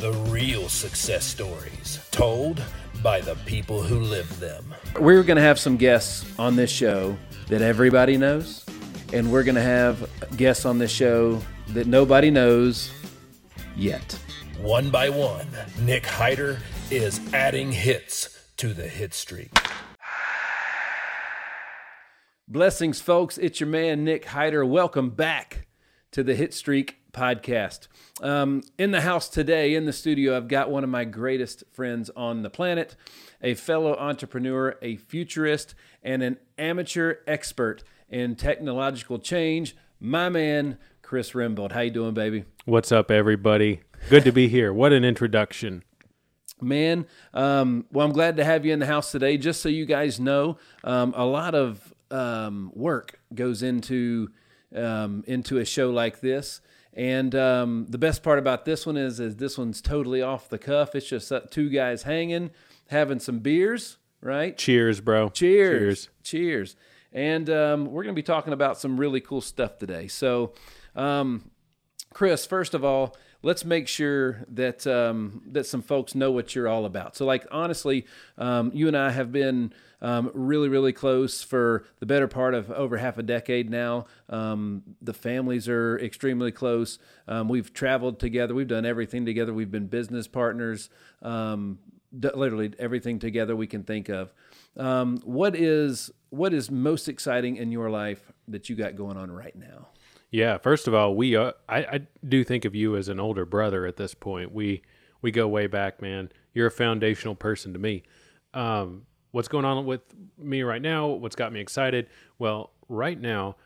The real success stories told by the people who live them. We're going to have some guests on this show that everybody knows, and we're going to have guests on this show that nobody knows yet. One by one, Nick Hyder is adding hits to the hit streak. Blessings, folks. It's your man, Nick Hyder. Welcome back to the Hit Streak podcast. Um, in the house today, in the studio, I've got one of my greatest friends on the planet, a fellow entrepreneur, a futurist, and an amateur expert in technological change. My man, Chris Remboldt. How you doing, baby? What's up, everybody? Good to be here. What an introduction. Man, um, well, I'm glad to have you in the house today. Just so you guys know, um, a lot of um, work goes into um, into a show like this. And um, the best part about this one is, is this one's totally off the cuff. It's just uh, two guys hanging, having some beers, right? Cheers, bro. Cheers. Cheers. And um, we're going to be talking about some really cool stuff today. So, um, Chris, first of all, let's make sure that um, that some folks know what you're all about. So, like honestly, um, you and I have been um, really, really close for the better part of over half a decade now. Um, the families are extremely close. Um, we've traveled together. We've done everything together. We've been business partners. Um, literally everything together we can think of. What is what is most exciting in your life that you got going on right now? Yeah, first of all, we uh, I, I do think of you as an older brother at this point. We we go way back, man. You're a foundational person to me. Um, what's going on with me right now? What's got me excited? Well, right now,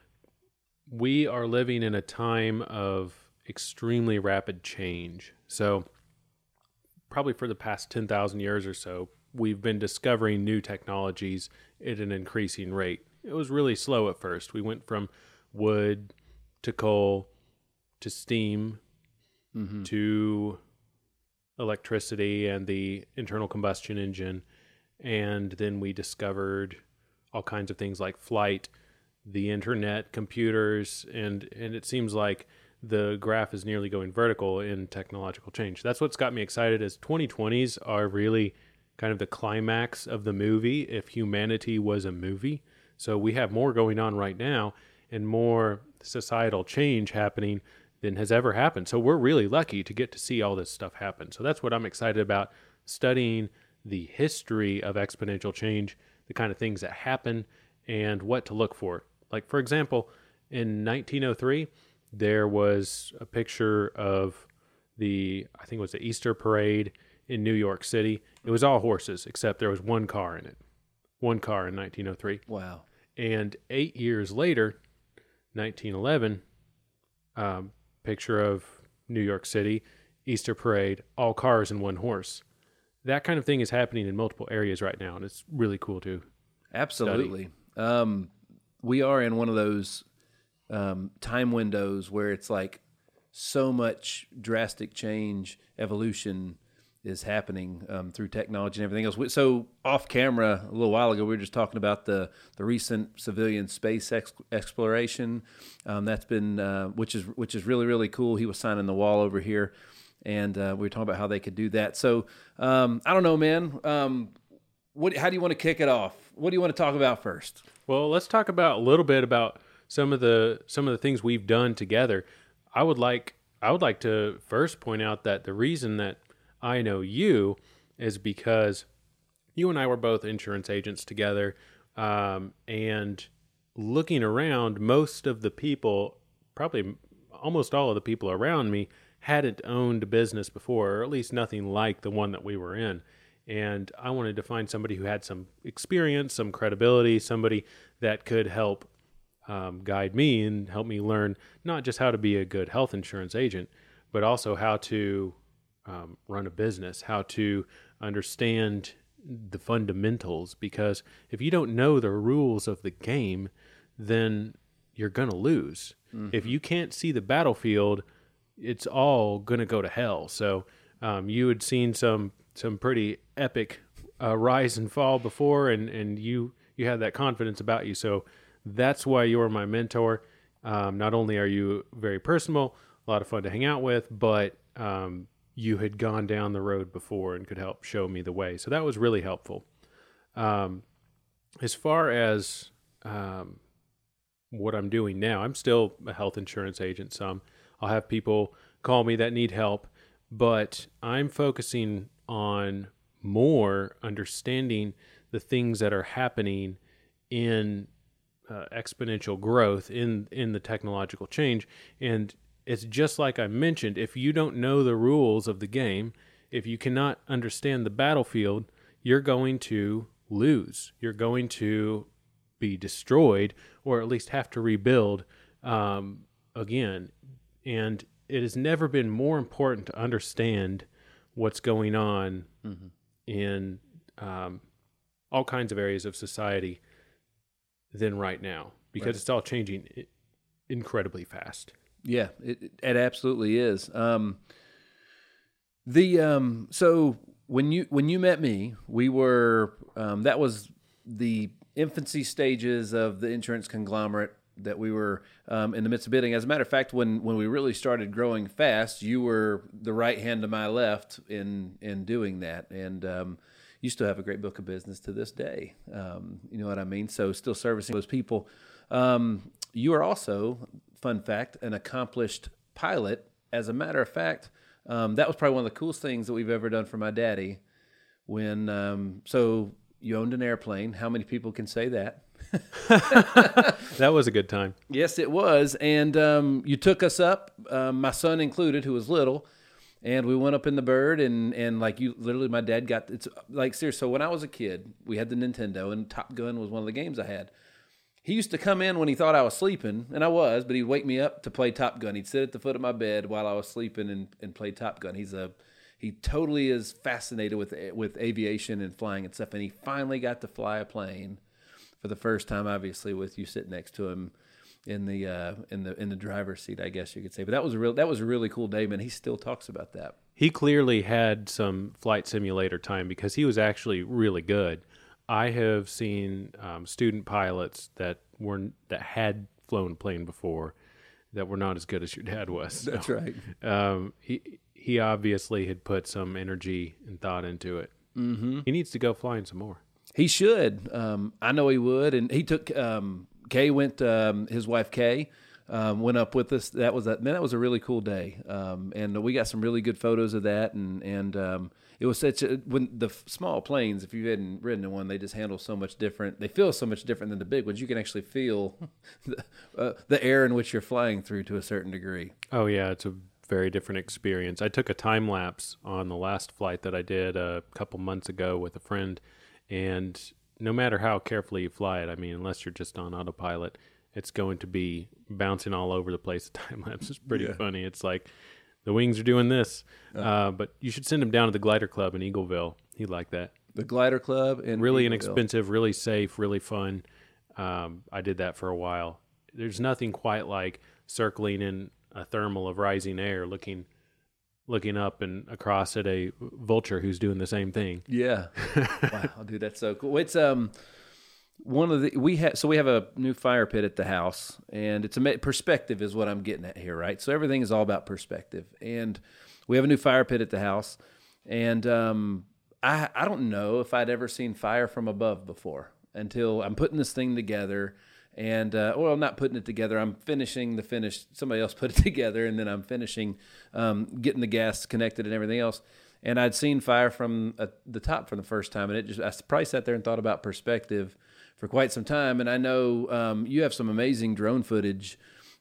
we are living in a time of extremely rapid change. So, probably for the past 10,000 years or so, we've been discovering new technologies at an increasing rate. It was really slow at first. We went from wood to coal to steam mm-hmm. to electricity and the internal combustion engine. And then we discovered all kinds of things like flight, the internet, computers, and, and it seems like the graph is nearly going vertical in technological change. That's what's got me excited as 2020s are really kind of the climax of the movie if humanity was a movie. So we have more going on right now and more societal change happening than has ever happened. So we're really lucky to get to see all this stuff happen. So that's what I'm excited about studying the history of exponential change, the kind of things that happen and what to look for. Like for example, in 1903 there was a picture of the I think it was the Easter parade in New York City. It was all horses except there was one car in it. One car in 1903. Wow. And eight years later, 1911, um, picture of New York City, Easter parade, all cars and one horse. That kind of thing is happening in multiple areas right now, and it's really cool too. Absolutely. Um, we are in one of those um, time windows where it's like so much drastic change, evolution is happening um, through technology and everything else. So off camera, a little while ago, we were just talking about the the recent civilian space ex- exploration. Um, that's been uh, which is which is really really cool. He was signing the wall over here, and uh, we were talking about how they could do that. So um, I don't know, man. Um, what? How do you want to kick it off? What do you want to talk about first? Well, let's talk about a little bit about some of the some of the things we've done together. I would like I would like to first point out that the reason that I know you is because you and I were both insurance agents together, um, and looking around, most of the people, probably almost all of the people around me, hadn't owned a business before, or at least nothing like the one that we were in. And I wanted to find somebody who had some experience, some credibility, somebody that could help um, guide me and help me learn not just how to be a good health insurance agent, but also how to um, run a business, how to understand the fundamentals. Because if you don't know the rules of the game, then you're going to lose. If you can't see the battlefield, it's all going to go to hell. So um, you had seen some some pretty epic uh, rise and fall before, and and you you had that confidence about you. So that's why you're my mentor. Um, not only are you very personable, a lot of fun to hang out with, but um, you had gone down the road before and could help show me the way. So that was really helpful. Um, as far as um, what I'm doing now, I'm still a health insurance agent. Some I'll have people call me that need help, but I'm focusing on more understanding the things that are happening in uh, exponential growth in in the technological change and it's just like I mentioned if you don't know the rules of the game if you cannot understand the battlefield you're going to lose you're going to be destroyed or at least have to rebuild um, again and it has never been more important to understand what's going on mm-hmm. in um, all kinds of areas of society than right now because right. it's all changing incredibly fast. Yeah, it, it absolutely is. Um, the um, so when you when you met me, we were um, that was the infancy stages of the insurance conglomerate that we were um, in the midst of bidding. As a matter of fact, when when we really started growing fast, you were the right hand to my left in in doing that, and um, you still have a great book of business to this day. Um, you know what I mean? So still servicing those people. Um, you are also, fun fact, an accomplished pilot. As a matter of fact, um, that was probably one of the coolest things that we've ever done for my daddy. When um, so you owned an airplane. How many people can say that? that was a good time. Yes, it was. And um, you took us up, um, my son included, who was little, and we went up in the bird. And, and like you, literally, my dad got it's like serious. So when I was a kid, we had the Nintendo, and Top Gun was one of the games I had. He used to come in when he thought I was sleeping, and I was, but he'd wake me up to play Top Gun. He'd sit at the foot of my bed while I was sleeping and, and play Top Gun. He's a he totally is fascinated with with aviation and flying and stuff. And he finally got to fly a plane for the first time, obviously, with you sitting next to him in the uh, in the in the driver's seat, I guess you could say. But that was a real that was a really cool day, man. He still talks about that. He clearly had some flight simulator time because he was actually really good. I have seen um, student pilots that were that had flown a plane before that were not as good as your dad was. So, That's right. Um, he he obviously had put some energy and thought into it. Mm-hmm. He needs to go flying some more. He should. Um, I know he would. And he took um, Kay went. Um, his wife Kay um, went up with us. That was a man. That was a really cool day. Um, and we got some really good photos of that. And and um, it was such a when the small planes. If you hadn't ridden in one, they just handle so much different. They feel so much different than the big ones. You can actually feel the, uh, the air in which you're flying through to a certain degree. Oh yeah, it's a very different experience. I took a time lapse on the last flight that I did a couple months ago with a friend and no matter how carefully you fly it, I mean, unless you're just on autopilot, it's going to be bouncing all over the place. The time lapse is pretty yeah. funny. It's like the wings are doing this, uh, but you should send him down to the Glider Club in Eagleville. He'd like that. The Glider Club and really Eagleville. inexpensive, really safe, really fun. Um, I did that for a while. There's nothing quite like circling in a thermal of rising air, looking looking up and across at a vulture who's doing the same thing. Yeah. wow, dude, that's so cool. It's um one of the we have so we have a new fire pit at the house and it's a perspective is what I'm getting at here, right? So everything is all about perspective. And we have a new fire pit at the house and um I I don't know if I'd ever seen fire from above before until I'm putting this thing together and uh, well, I'm not putting it together. I'm finishing the finish. Somebody else put it together, and then I'm finishing um, getting the gas connected and everything else. And I'd seen fire from uh, the top for the first time, and it just I probably sat there and thought about perspective for quite some time. And I know um, you have some amazing drone footage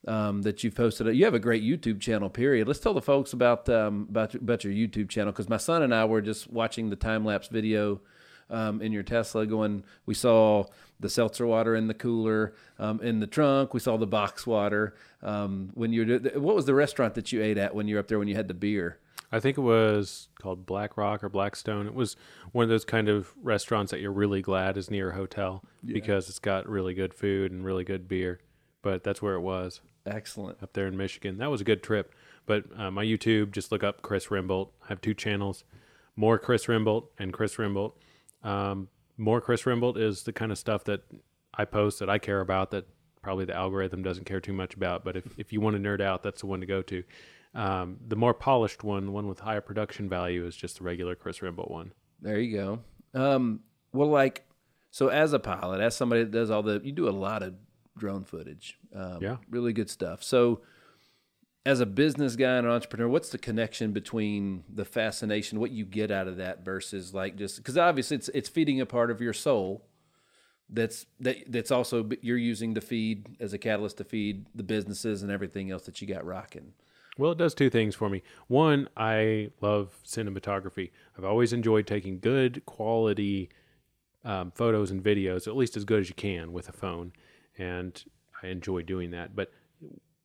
um, that you've posted. You have a great YouTube channel. Period. Let's tell the folks about um, about about your YouTube channel because my son and I were just watching the time lapse video um, in your Tesla. Going, we saw the seltzer water in the cooler, um, in the trunk. We saw the box water. Um, when you what was the restaurant that you ate at when you were up there when you had the beer? I think it was called Black Rock or Blackstone. It was one of those kind of restaurants that you're really glad is near a hotel yeah. because it's got really good food and really good beer. But that's where it was. Excellent. Up there in Michigan. That was a good trip. But uh, my YouTube, just look up Chris Remboldt. I have two channels, more Chris Remboldt and Chris Remboldt. Um, more Chris Remboldt is the kind of stuff that I post that I care about that probably the algorithm doesn't care too much about. But if, if you want to nerd out, that's the one to go to. Um, the more polished one, the one with higher production value, is just the regular Chris Rimble one. There you go. Um, well, like, so as a pilot, as somebody that does all the, you do a lot of drone footage. Um, Yeah. Really good stuff. So, as a business guy and an entrepreneur, what's the connection between the fascination, what you get out of that, versus like just because obviously it's it's feeding a part of your soul. That's that that's also you're using to feed as a catalyst to feed the businesses and everything else that you got rocking. Well, it does two things for me. One, I love cinematography. I've always enjoyed taking good quality um, photos and videos, at least as good as you can with a phone, and I enjoy doing that. But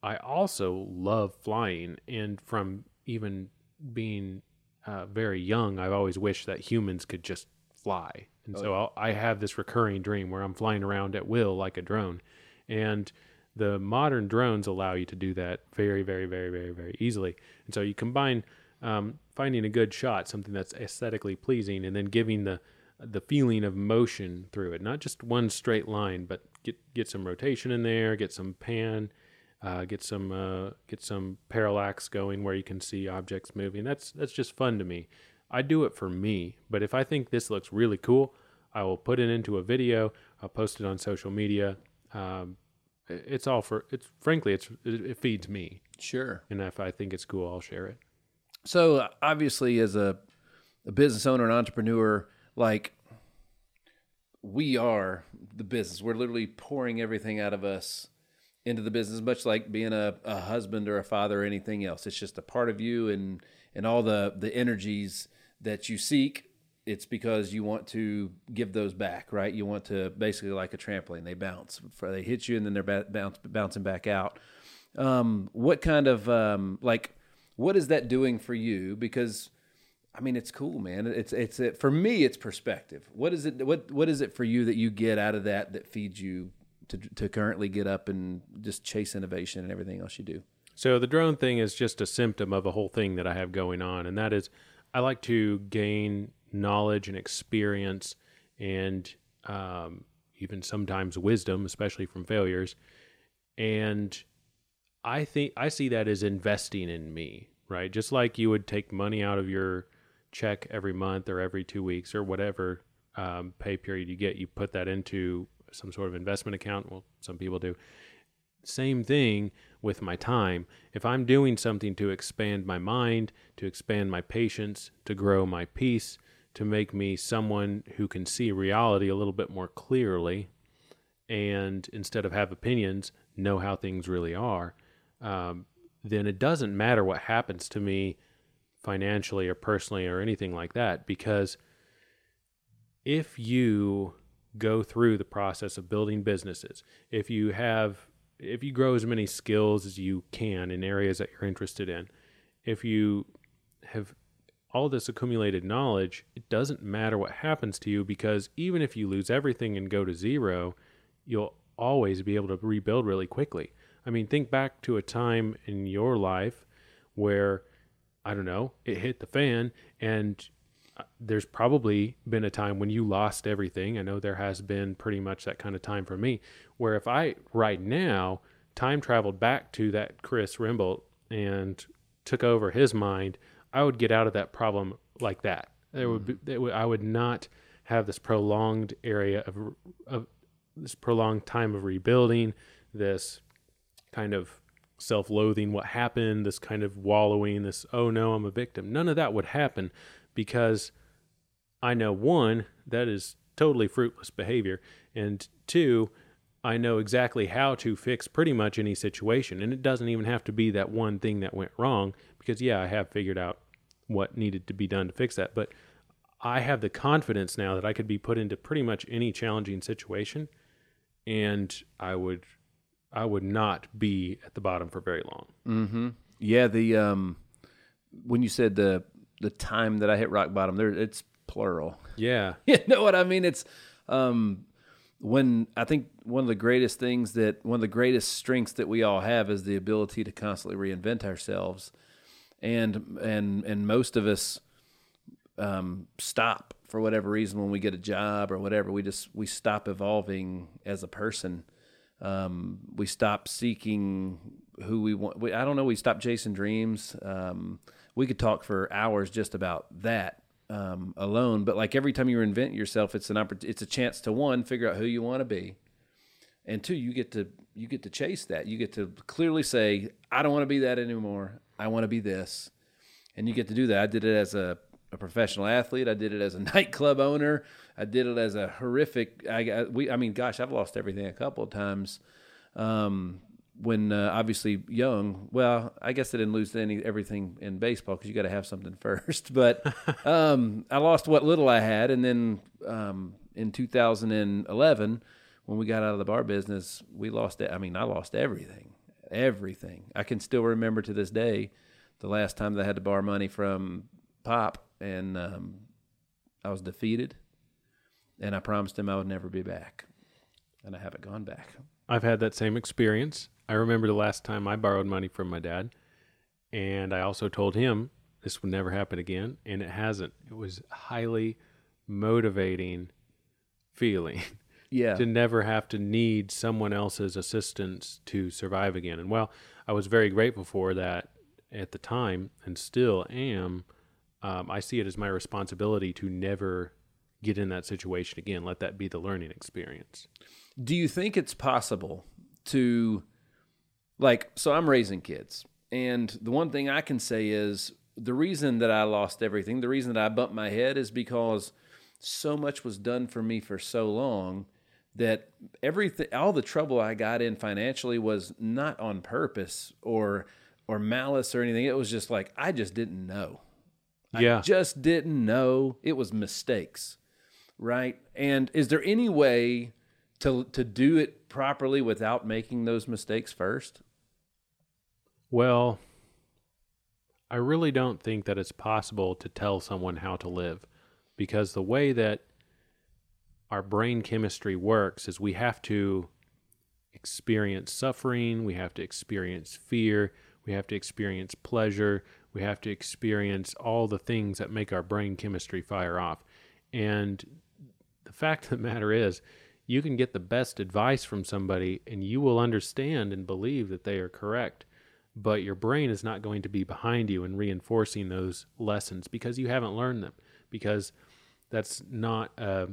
I also love flying, and from even being uh, very young, I've always wished that humans could just fly. And so I'll, I have this recurring dream where I'm flying around at will like a drone, and the modern drones allow you to do that very, very, very, very, very easily. And so you combine um, finding a good shot, something that's aesthetically pleasing, and then giving the the feeling of motion through it, not just one straight line, but get get some rotation in there, get some pan, uh, get some uh, get some parallax going where you can see objects moving. That's that's just fun to me. I do it for me, but if I think this looks really cool, I will put it into a video. I'll post it on social media. Um, it's all for it's frankly it's it, feeds me, Sure. and if I think it's cool, I'll share it. So obviously, as a, a business owner and entrepreneur, like we are the business. We're literally pouring everything out of us into the business, much like being a, a husband or a father or anything else. It's just a part of you and and all the the energies that you seek. It's because you want to give those back, right? You want to basically like a trampoline. They bounce, they hit you, and then they're bounce, bouncing back out. Um, what kind of um, like what is that doing for you? Because I mean, it's cool, man. It's it's it, for me. It's perspective. What is it? What what is it for you that you get out of that that feeds you to to currently get up and just chase innovation and everything else you do? So the drone thing is just a symptom of a whole thing that I have going on, and that is I like to gain knowledge and experience, and um, even sometimes wisdom, especially from failures. And I think I see that as investing in me, right? Just like you would take money out of your check every month or every two weeks or whatever um, pay period you get, you put that into some sort of investment account. Well, some people do same thing with my time. If I'm doing something to expand my mind, to expand my patience, to grow my peace, to make me someone who can see reality a little bit more clearly, and instead of have opinions, know how things really are, um, then it doesn't matter what happens to me financially or personally or anything like that. Because if you go through the process of building businesses, if you have if you grow as many skills as you can in areas that you're interested in, if you have all this accumulated knowledge, it doesn't matter what happens to you because even if you lose everything and go to zero, you'll always be able to rebuild really quickly. I mean, think back to a time in your life where I don't know, it hit the fan and uh, there's probably been a time when you lost everything. I know there has been pretty much that kind of time for me where if I right now time traveled back to that Chris Rimble and took over his mind, I would get out of that problem like that. There would be, there would, I would not have this prolonged area of, of this prolonged time of rebuilding, this kind of self-loathing what happened, this kind of wallowing, this oh no, I'm a victim. None of that would happen because I know one, that is totally fruitless behavior, and two, I know exactly how to fix pretty much any situation. And it doesn't even have to be that one thing that went wrong because, yeah, I have figured out what needed to be done to fix that. But I have the confidence now that I could be put into pretty much any challenging situation and I would. I would not be at the bottom for very long. Mm-hmm. Yeah, the um, when you said the the time that I hit rock bottom, there it's plural. Yeah. you know what I mean? It's um, when I think one of the greatest things that one of the greatest strengths that we all have is the ability to constantly reinvent ourselves, and and and most of us um, stop for whatever reason when we get a job or whatever. We just we stop evolving as a person. Um, we stop seeking who we want. We, I don't know. We stop chasing dreams. Um, we could talk for hours just about that um, alone. But like every time you reinvent yourself, it's an oppor- It's a chance to one figure out who you want to be, and two, you get to you get to chase that. You get to clearly say, I don't want to be that anymore. I want to be this, and you get to do that. I did it as a a professional athlete. I did it as a nightclub owner. I did it as a horrific. I, I we. I mean, gosh, I've lost everything a couple of times. Um, when uh, obviously young, well, I guess I didn't lose any everything in baseball because you got to have something first. But um, I lost what little I had, and then um, in 2011, when we got out of the bar business, we lost it. I mean, I lost everything, everything. I can still remember to this day the last time that I had to borrow money from Pop, and um, I was defeated, and I promised him I would never be back, and I haven't gone back. I've had that same experience. I remember the last time I borrowed money from my dad, and I also told him this would never happen again, and it hasn't. It was highly motivating feeling Yeah, to never have to need someone else's assistance to survive again. And well, I was very grateful for that at the time, and still am. Um, I see it as my responsibility to never get in that situation again. Let that be the learning experience. do you think it's possible to like so i'm raising kids and the one thing i can say is the reason that i lost everything the reason that i bumped my head is because so much was done for me for so long that everything all the trouble i got in financially was not on purpose or or malice or anything it was just like i just didn't know Yeah. I just didn't know it was mistakes, right? And is there any way to to do it properly without making those mistakes first? Well, I really don't think that it's possible to tell someone how to live because the way that our brain chemistry works is we have to experience suffering, we have to experience fear, we have to experience pleasure, we have to experience all the things that make our brain chemistry fire off. And the fact of the matter is, you can get the best advice from somebody and you will understand and believe that they are correct but your brain is not going to be behind you and reinforcing those lessons because you haven't learned them because that's not uh,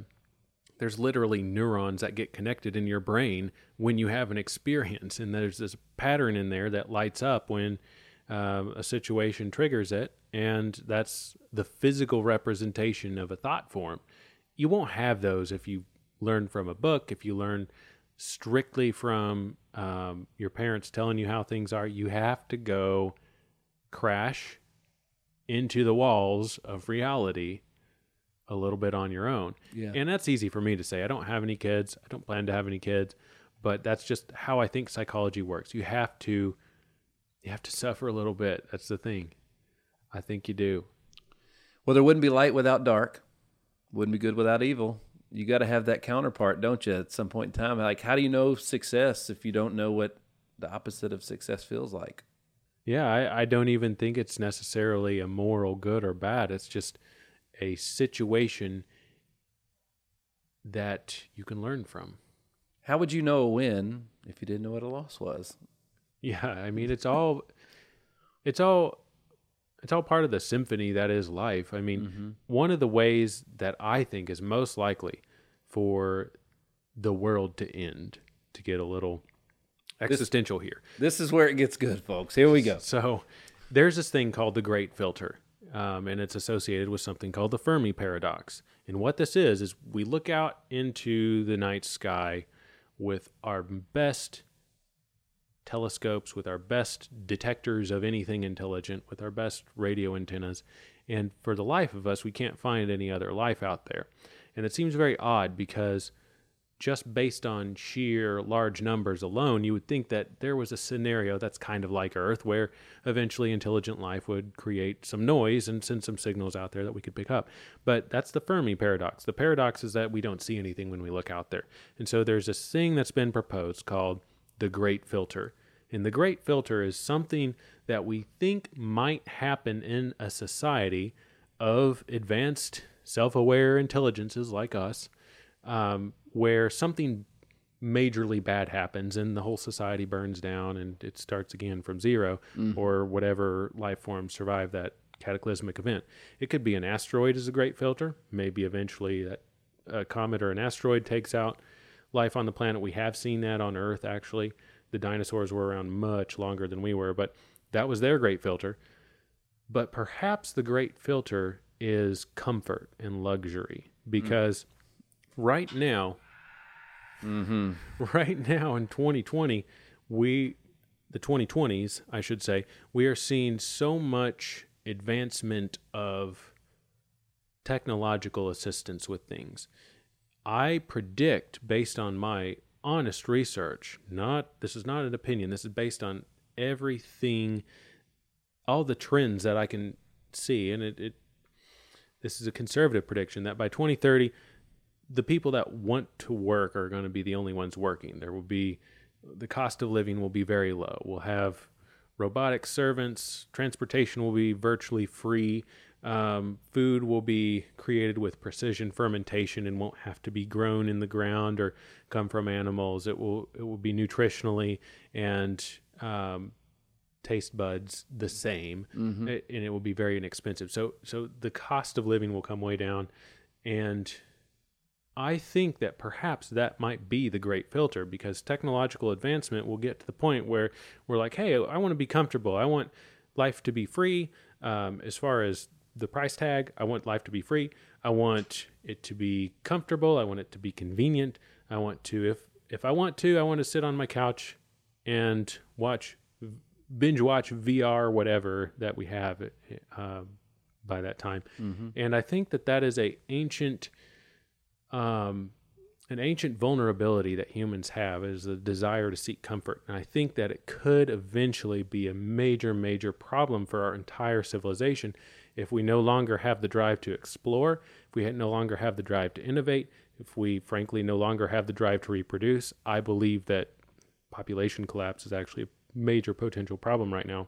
there's literally neurons that get connected in your brain when you have an experience and there's this pattern in there that lights up when um, a situation triggers it and that's the physical representation of a thought form. You won't have those if you learn from a book if you learn strictly from um, your parents telling you how things are. You have to go crash into the walls of reality a little bit on your own. Yeah. And that's easy for me to say. I don't have any kids. I don't plan to have any kids, but that's just how I think psychology works. You have to you have to suffer a little bit. That's the thing. I think you do. Well, there wouldn't be light without dark. Wouldn't be good without evil. You got to have that counterpart, don't you? At some point in time, like how do you know success if you don't know what the opposite of success feels like? Yeah, I, I don't even think it's necessarily a moral good or bad. It's just a situation that you can learn from. How would you know a win if you didn't know what a loss was? Yeah, I mean it's all it's all it's all part of the symphony that is life. I mean, mm-hmm. one of the ways that I think is most likely for the world to end, to get a little existential here. This is where it gets good, folks. Here we go. So there's this thing called the Great Filter, um, and it's associated with something called the Fermi paradox. And what this is is we look out into the night sky with our best telescopes, with our best detectors of anything intelligent, with our best radio antennas, and for the life of us, we can't find any other life out there. And it seems very odd because just based on sheer large numbers alone, you would think that there was a scenario that's kind of like Earth where eventually intelligent life would create some noise and send some signals out there that we could pick up. But that's the Fermi paradox. The paradox is that we don't see anything when we look out there. And so there's this thing that's been proposed called the Great Filter. And the Great Filter is something that we think might happen in a society of advanced self aware intelligences like us um, where something majorly bad happens and the whole society burns down and it starts again from 0 or whatever life forms survive that cataclysmic event. It could be an asteroid is a great filter. Maybe eventually that a comet or an asteroid takes out life on the planet. We have seen that on Earth actually. The dinosaurs were around much longer than we were, but that was their great filter. But perhaps the great filter is comfort and luxury because right now, right now in 2020, we, the 2020s, I should say, we are seeing so much advancement of technological assistance with things. I predict based on my honest research, not this is not an opinion, this is based on everything all the trends that I can see and it, it this is a conservative prediction that by 2030 the people that want to work are going to be the only ones working. There will be the cost of living will be very low. We'll have robotic servants. Transportation will be virtually free. Um, food will be created with precision fermentation and won't have to be grown in the ground or come from animals. It will it will be nutritionally and um, taste buds the same, a- and it will be very inexpensive. So so the cost of living will come way down, and I think that perhaps that might be the great filter because technological advancement will get to the point where we're like, hey, I want to be comfortable. I want life to be free. Um, as far as the price tag, I want life to be free. I want it to be comfortable. I want it to be convenient. I want to, if if I want to, I want to sit on my couch and watch binge watch VR whatever that we have uh, by that time. And I think that that is a ancient um, an ancient vulnerability that humans have is the desire to seek comfort. And I think that it could eventually be a major, major problem for our entire civilization if we no longer have the drive to explore, if we no longer have the drive to innovate, if we frankly no longer have the drive to reproduce. I believe that population collapse is actually a major potential problem right now.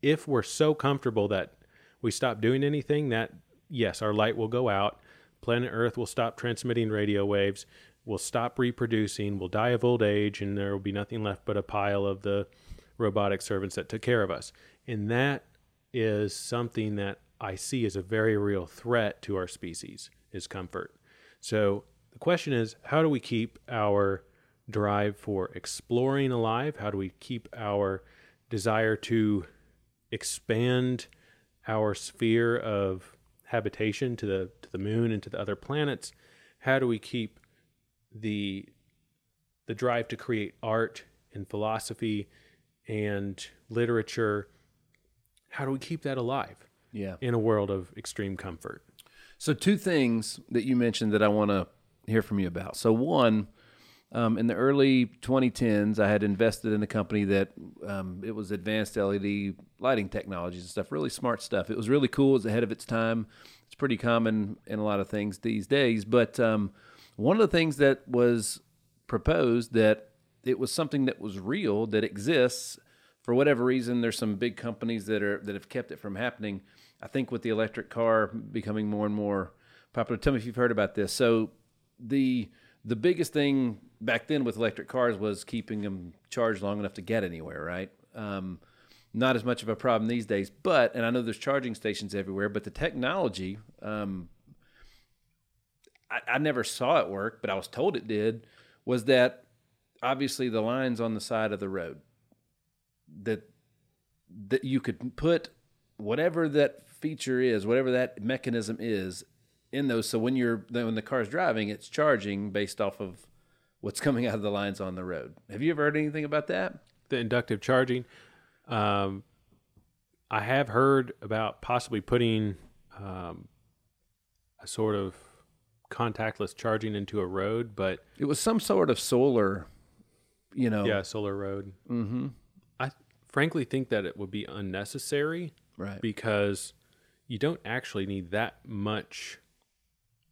If we're so comfortable that we stop doing anything, that yes, our light will go out, planet Earth will stop transmitting radio waves, we'll stop reproducing, we'll die of old age, and there will be nothing left but a pile of the robotic servants that took care of us. And that is something that I see as a very real threat to our species is comfort. So the question is, how do we keep our drive for exploring alive? How do we keep our desire to expand our sphere of habitation to the to the moon and to the other planets? How do we keep the the drive to create art and philosophy and literature? How do we keep that alive Yeah. in a world of extreme comfort? So, two things that you mentioned that I want to hear from you about. So, one, um, in the early 2010s, I had invested in a company that um, it was advanced LED lighting technologies and stuff, really smart stuff. It was really cool. It was ahead of its time. It's pretty common in a lot of things these days. But um, one of the things that was proposed that it was something that was real, that exists. For whatever reason, there's some big companies that are that have kept it from happening. I think with the electric car becoming more and more popular. Tell me if you've heard about this. So the the biggest thing back then with electric cars was keeping them charged long enough to get anywhere, right? Um, not as much of a problem these days, but and I know there's charging stations everywhere, but the technology, um, I, I never saw it work, but I was told it did. Was that obviously the lines on the side of the road that that you could put whatever that feature is, whatever that mechanism is, in those. So when you're when the car's driving, it's charging based off of what's coming out of the lines on the road. Have you ever heard anything about that? the inductive charging. Um, I have heard about possibly putting um, a sort of contactless charging into a road, but It was some sort of solar, you know. yeah, solar road. Mm-hmm. I frankly think that it would be unnecessary Right. because you don't actually need that much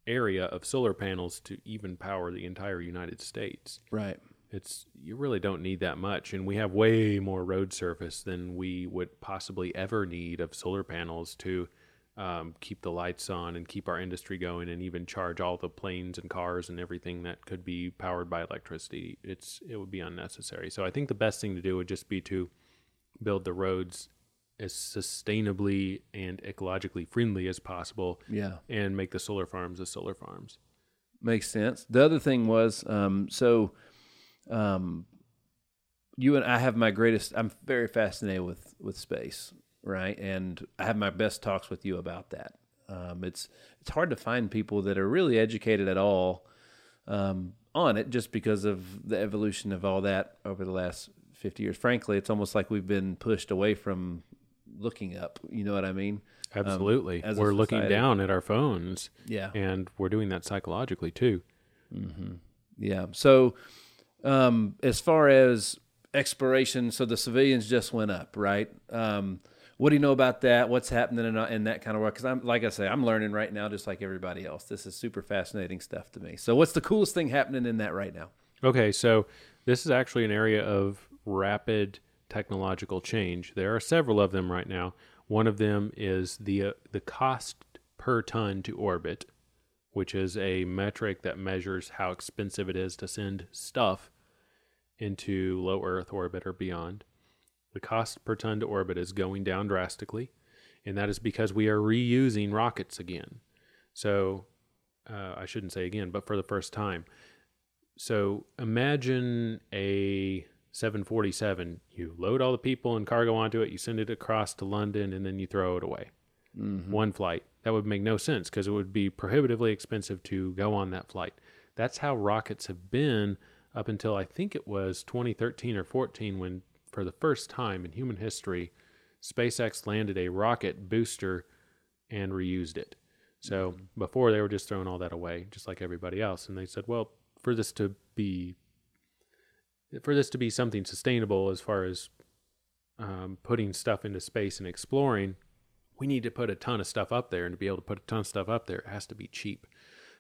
area of solar panels to even power the entire United States. right. It's you really don't need that much, and we have way more road surface than we would possibly ever need of solar panels to um, keep the lights on and keep our industry going and even charge all the planes and cars and everything that could be powered by electricity. It's it would be unnecessary. So I think the best thing to do would just be to build the roads as sustainably and ecologically friendly as possible Yeah. and make the solar farms as solar farms. Makes sense. The other thing was, um, so, um, you and I have my greatest. I'm very fascinated with with space, right? And I have my best talks with you about that. Um, it's it's hard to find people that are really educated at all um, on it, just because of the evolution of all that over the last 50 years. Frankly, it's almost like we've been pushed away from looking up. You know what I mean? Absolutely. as a we're looking down at our phones Yeah. and we're doing that psychologically too. Yeah. So, um, as far as exploration, so the civilians just went up, right? Um, what do you know about that? What's happening in, in that kind of work? Because I'm, like I say, I'm learning right now, just like everybody else. This is super fascinating stuff to me. So, what's the coolest thing happening in that right now? Okay, so this is actually an area of rapid technological change. There are several of them right now. One of them is the uh, the cost per ton to orbit, which is a metric that measures how expensive it is to send stuff into low Earth orbit or beyond. The cost per ton to orbit is going down drastically, and that is because we are reusing rockets again. So, uh, I shouldn't say again, but for the first time. So imagine a 747. You load all the people and cargo onto it, you send it across to London, and then you throw it away. Mm-hmm. One flight. That would make no sense because it would be prohibitively expensive to go on that flight. That's how rockets have been up until I think it was 2013 or 14 when, for the first time in human history, SpaceX landed a rocket booster and reused it. So mm-hmm. before they were just throwing all that away, just like everybody else. And they said, well, for this to be for this to be something sustainable as far as um, putting stuff into space and exploring, we need to put a ton of stuff up there. And to be able to put a ton of stuff up there, it has to be cheap.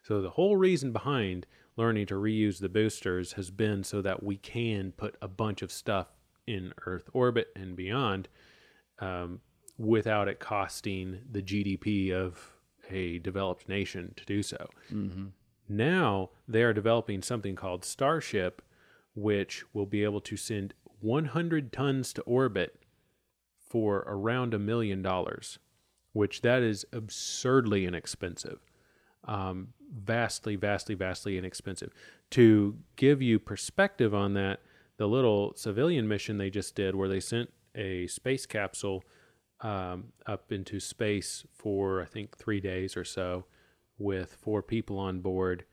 So the whole reason behind learning to reuse the boosters has been so that we can put a bunch of stuff in Earth orbit and beyond um, without it costing the GDP of a developed nation to do so. Now they are developing something called Starship, which will be able to send 100 tons to orbit for around a million dollars, which that is absurdly inexpensive. Um, vastly, vastly, vastly inexpensive. To give you perspective on that, the little civilian mission they just did, where they sent a space capsule um, up into space for I think three days or so, with four people on board.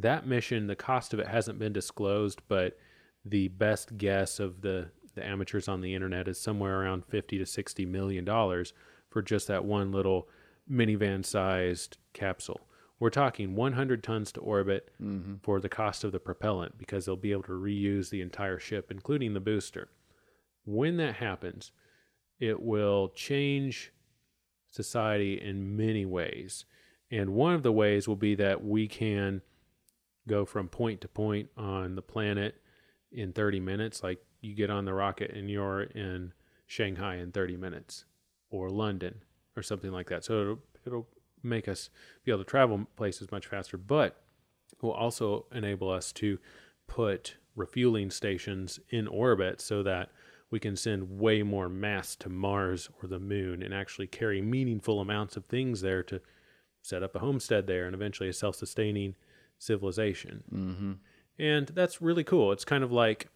That mission, the cost of it hasn't been disclosed, but the best guess of the, the amateurs on the internet is somewhere around 50 to 60 million dollars for just that one little minivan sized capsule. We're talking 100 tons to orbit mm-hmm. for the cost of the propellant because they'll be able to reuse the entire ship, including the booster. When that happens, it will change society in many ways. And one of the ways will be that we can go from point to point on the planet in 30 minutes. Like you get on the rocket and you're in Shanghai in 30 minutes or London or something like that. So it'll, it'll make us be able to travel places much faster, but it will also enable us to put refueling stations in orbit so that we can send way more mass to Mars or the moon and actually carry meaningful amounts of things there to set up a homestead there and eventually a self sustaining civilization. Mm-hmm. And that's really cool. It's kind of like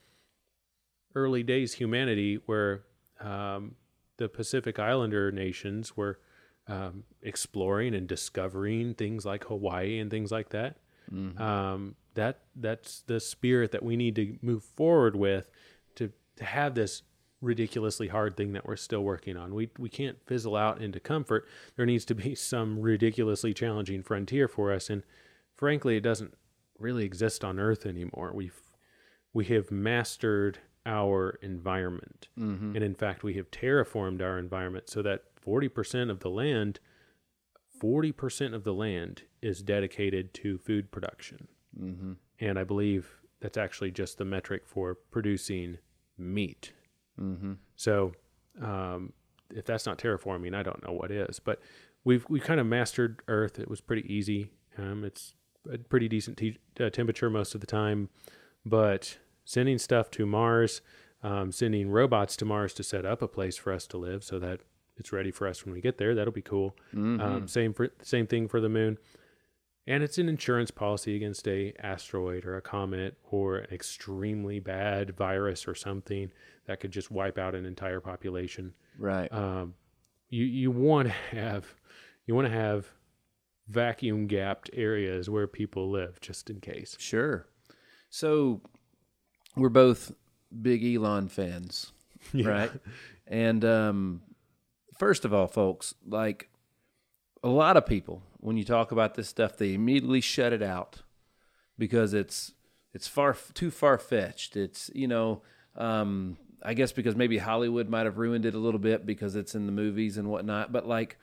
early days humanity where um, the Pacific Islander nations were um, exploring and discovering things like Hawaii and things like that. Um, that that's the spirit that we need to move forward with to to have this ridiculously hard thing that we're still working on. We we can't fizzle out into comfort. There needs to be some ridiculously challenging frontier for us, and frankly, it doesn't really exist on Earth anymore. We've we have mastered our environment, and in fact, we have terraformed our environment so that forty percent of the land 40% of the land is dedicated to food production. Mm-hmm. And I believe that's actually just the metric for producing meat. Mm-hmm. So, um, if that's not terraforming, I don't know what is. But we've we kind of mastered Earth. It was pretty easy. Um, it's a pretty decent te- uh, temperature most of the time, but sending stuff to Mars, um, sending robots to Mars to set up a place for us to live, so that it's ready for us when we get there. That'll be cool. Um, same for same thing for the moon, and it's an insurance policy against a asteroid or a comet or an extremely bad virus or something that could just wipe out an entire population Right. um, you you want to have you want to have vacuum gapped areas where people live just in case. Sure. So we're both big Elon fans, right? And um, first of all, folks, like a lot of people, when you talk about this stuff, they immediately shut it out because it's it's far too far fetched. It's you know, um, I guess because maybe Hollywood might have ruined it a little bit because it's in the movies and whatnot. But like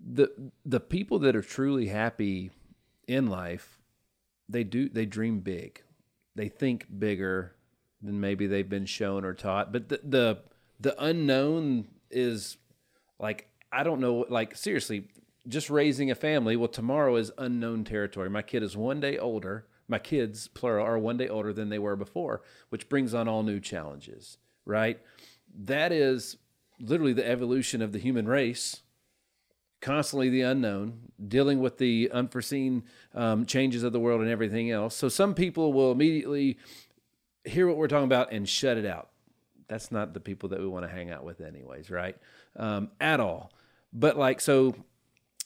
the the people that are truly happy in life, they do they dream big, they think bigger than maybe they've been shown or taught. But the the, the unknown is like I don't know. Like seriously, just raising a family. Well, tomorrow is unknown territory. My kid is one day older. My kids, plural, are one day older than they were before, which brings on all new challenges. Right? That is literally the evolution of the human race constantly the unknown, dealing with the unforeseen um, changes of the world and everything else. So some people will immediately hear what we're talking about and shut it out. That's not the people that we want to hang out with, anyways, right? Um, at all. But like, so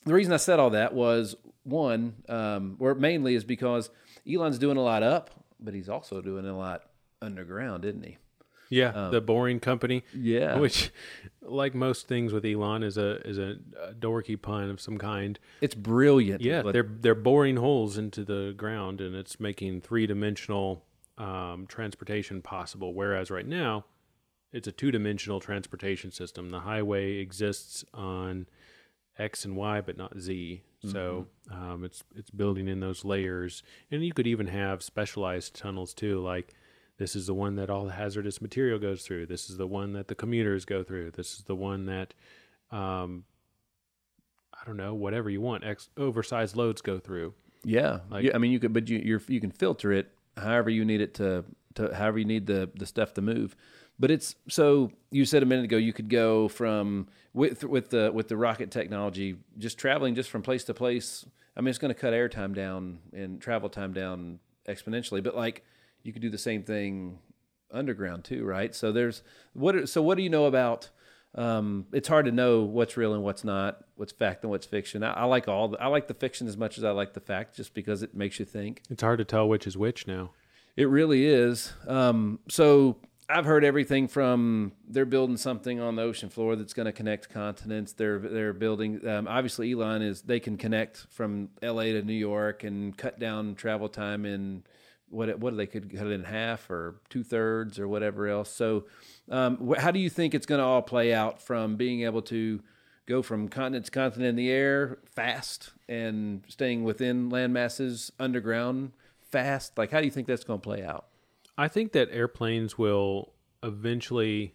the reason I said all that was one, um, or mainly is because Elon's doing a lot up, but he's also doing a lot underground, isn't he? Yeah, the boring company. Yeah. which, like most things with Elon, is a is a, a dorky pun of some kind. It's brilliant. Yeah, but they're they're boring holes into the ground, and it's making three dimensional um, transportation possible. Whereas right now, it's a two dimensional transportation system. The highway exists on X and Y, but not Z. So um, it's it's building in those layers, and you could even have specialized tunnels too. Like this is the one that all the hazardous material goes through. This is the one that the commuters go through. This is the one that um, I don't know, whatever you want, ex- oversized loads go through. Yeah, Like- yeah. I mean, you could, but you you're, you can filter it however you need it to, to however you need the the stuff to move. But it's so you said a minute ago you could go from with with the with the rocket technology just traveling just from place to place. I mean, it's going to cut airtime down and travel time down exponentially. But like you could do the same thing underground too, right? So there's what. So what do you know about? Um, it's hard to know what's real and what's not, what's fact and what's fiction. I, I like all. The, I like the fiction as much as I like the fact, just because it makes you think. It's hard to tell which is which now. It really is. Um, so I've heard everything from they're building something on the ocean floor that's going to connect continents. They're they're building. Um, obviously, Elon is they can connect from L.A. to New York and cut down travel time in what what they could cut it in half or two thirds or whatever else. So, um, how do you think it's going to all play out from being able to go from continent to continent in the air fast and staying within land masses underground fast? Like, how do you think that's going to play out? I think that airplanes will eventually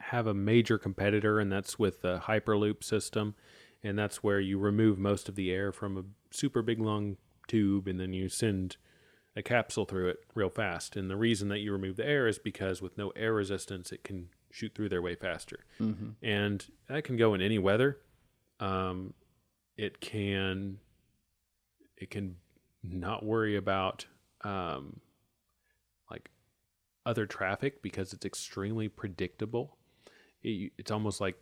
have a major competitor, and that's with the Hyperloop system. And that's where you remove most of the air from a super big long tube, and then you send a capsule through it real fast. And the reason that you remove the air is because with no air resistance, it can shoot through their way faster. And that can go in any weather. Um, it can it can not worry about um, like other traffic because it's extremely predictable. It, it's almost like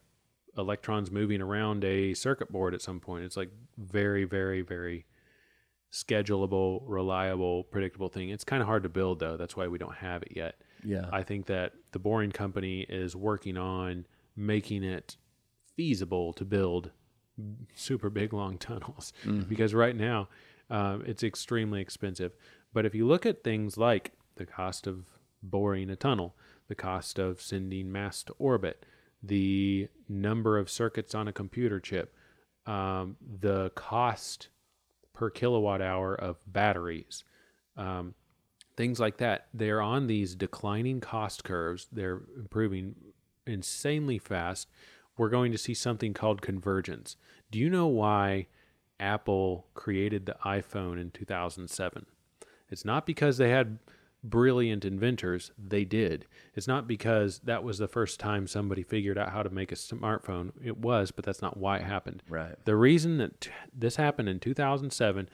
electrons moving around a circuit board at some point. It's like very, very, very schedulable, reliable, predictable thing. It's kind of hard to build though. That's why we don't have it yet. Yeah. I think that the Boring Company is working on making it feasible to build super big long tunnels because right now um, it's extremely expensive. But if you look at things like the cost of boring a tunnel, the cost of sending mass to orbit, the number of circuits on a computer chip, um, the cost per kilowatt hour of batteries, um, things like that. They're on these declining cost curves. They're improving insanely fast. We're going to see something called convergence. Do you know why Apple created the iPhone in 2007? It's not because they had brilliant inventors. They did. It's not because that was the first time somebody figured out how to make a smartphone. It was, but that's not why it happened. Right. The reason that t- this happened in 2007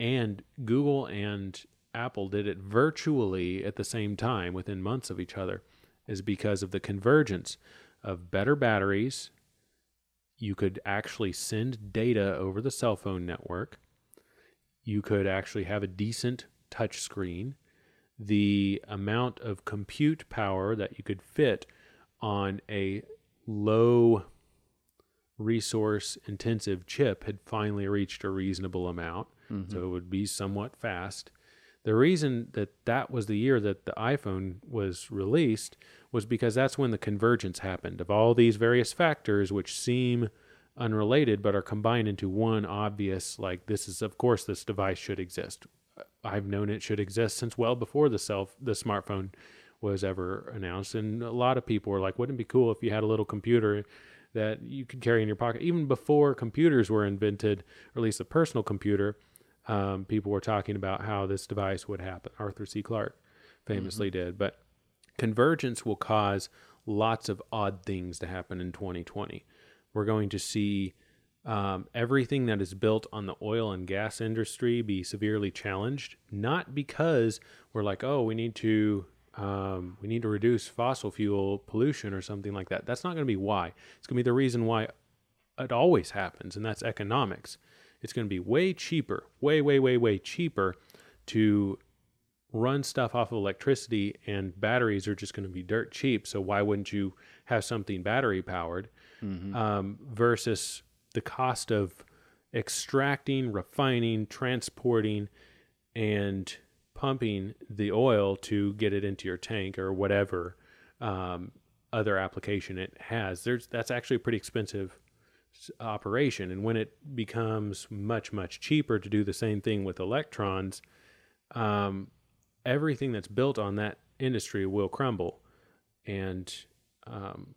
and Google and Apple did it virtually at the same time within months of each other is because of the convergence of better batteries. You could actually send data over the cell phone network. You could actually have a decent touch screen. The amount of compute power that you could fit on a low resource intensive chip had finally reached a reasonable amount. Mm-hmm. So it would be somewhat fast. The reason that that was the year that the iPhone was released was because that's when the convergence happened of all these various factors which seem unrelated but are combined into one obvious like this is of course this device should exist. I've known it should exist since well before the self the smartphone was ever announced and a lot of people were like wouldn't it be cool if you had a little computer that you could carry in your pocket even before computers were invented or at least a personal computer um, people were talking about how this device would happen. Arthur C. Clarke famously did. But convergence will cause lots of odd things to happen in 2020. We're going to see um, everything that is built on the oil and gas industry be severely challenged, not because we're like, oh, we need to. Um, we need to reduce fossil fuel pollution or something like that. That's not going to be why. It's going to be the reason why it always happens, and that's economics it's going to be way cheaper, way, way, way, way cheaper to run stuff off of electricity, and batteries are just going to be dirt cheap. So why wouldn't you have something battery powered um, versus the cost of extracting, refining, transporting, and pumping the oil to get it into your tank or whatever um, other application it has? There's that's actually a pretty expensive operation. And when it becomes much, much cheaper to do the same thing with electrons, um, everything that's built on that industry will crumble. And um,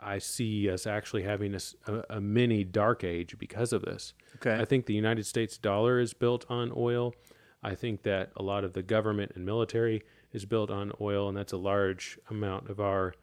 I see us actually having a mini dark age because of this. Okay. I think the United States dollar is built on oil. I think that a lot of the government and military is built on oil, and that's a large amount of our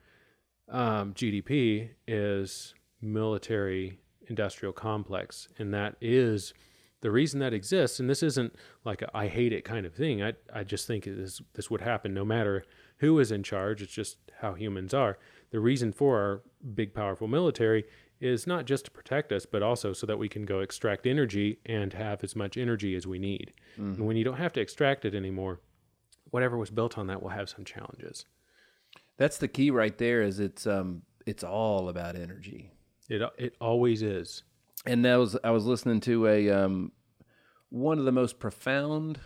um, GDP is military industrial complex, and that is the reason that exists. And this isn't like a, I hate it kind of thing. I I just think it is, this would happen no matter who is in charge. It's just how humans are. The reason for our big powerful military is not just to protect us, but also so that we can go extract energy and have as much energy as we need. And when you don't have to extract it anymore, whatever was built on that will have some challenges. That's the key right there. Is it's um it's all about energy. It it always is. and that was I was listening to a um, one of the most profound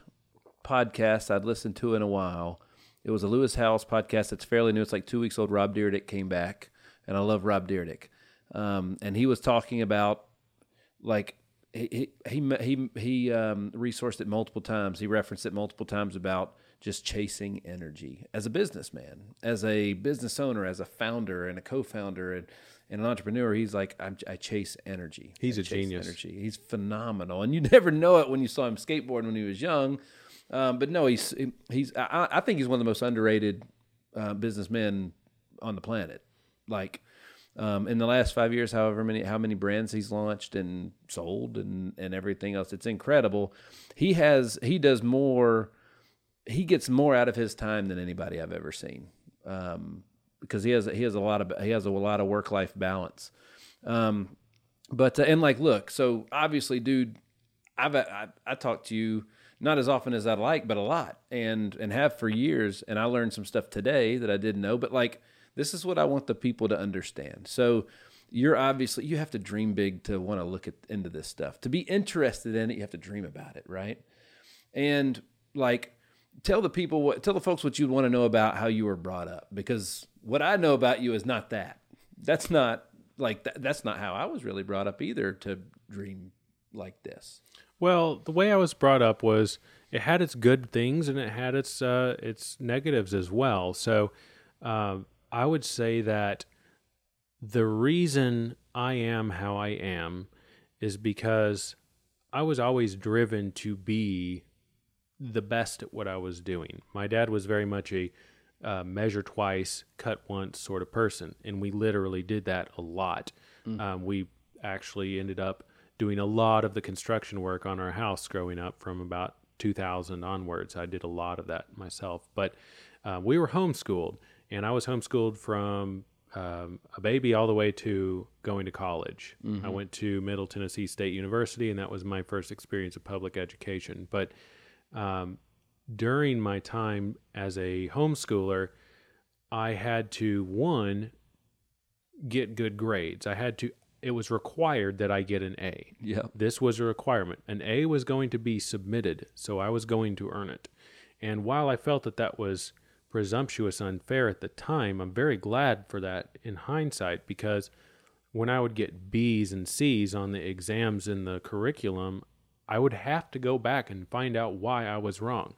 podcasts I'd listened to in a while. It was a Lewis Howes podcast. that's fairly new. It's like two weeks old. Rob Dyrdek came back, and I love Rob Dyrdek. Um, and he was talking about like he he he he, he um, resourced it multiple times. He referenced it multiple times about just chasing energy as a businessman, as a business owner, as a founder and a co-founder and, and an entrepreneur. He's like, I'm, I chase energy. He's I a genius. Energy. He's phenomenal, and you never know it when you saw him skateboarding when he was young. Um, but no, he's he's. I, I think he's one of the most underrated uh, businessmen on the planet. Like um, in the last five years, however many how many brands he's launched and sold and and everything else, it's incredible. He has he does more. He gets more out of his time than anybody I've ever seen. Um, because he has he has a lot of he has a lot of work life balance. Um, but uh, and like, look, so obviously, dude, I've I, I talk to you not as often as I'd like, but a lot, and and have for years. And I learned some stuff today that I didn't know. But like, this is what I want the people to understand. So you're obviously you have to dream big to want to look at into this stuff. To be interested in it, you have to dream about it, right? And like, tell the people what tell the folks what you'd want to know about how you were brought up because what I know about you is not that. That's not like that, that's not how I was really brought up either to dream like this. Well, the way I was brought up was it had its good things and it had its uh, its negatives as well. So um, I would say that the reason I am how I am is because I was always driven to be the best at what I was doing. My dad was very much a uh, measure twice, cut once sort of person, and we literally did that a lot. Um, we actually ended up doing a lot of the construction work on our house growing up from about 2000 onwards. I did a lot of that myself, but uh, we were homeschooled, and I was homeschooled from um, a baby all the way to going to college. I went to Middle Tennessee State University, and that was my first experience of public education. But um, during my time as a homeschooler, I had to one get good grades. I had to. It was required that I get an A. Yep. This was a requirement. An A was going to be submitted, so I was going to earn it. And while I felt that that was presumptuous, unfair at the time, I'm very glad for that in hindsight because when I would get B's and C's on the exams in the curriculum, I would have to go back and find out why I was wrong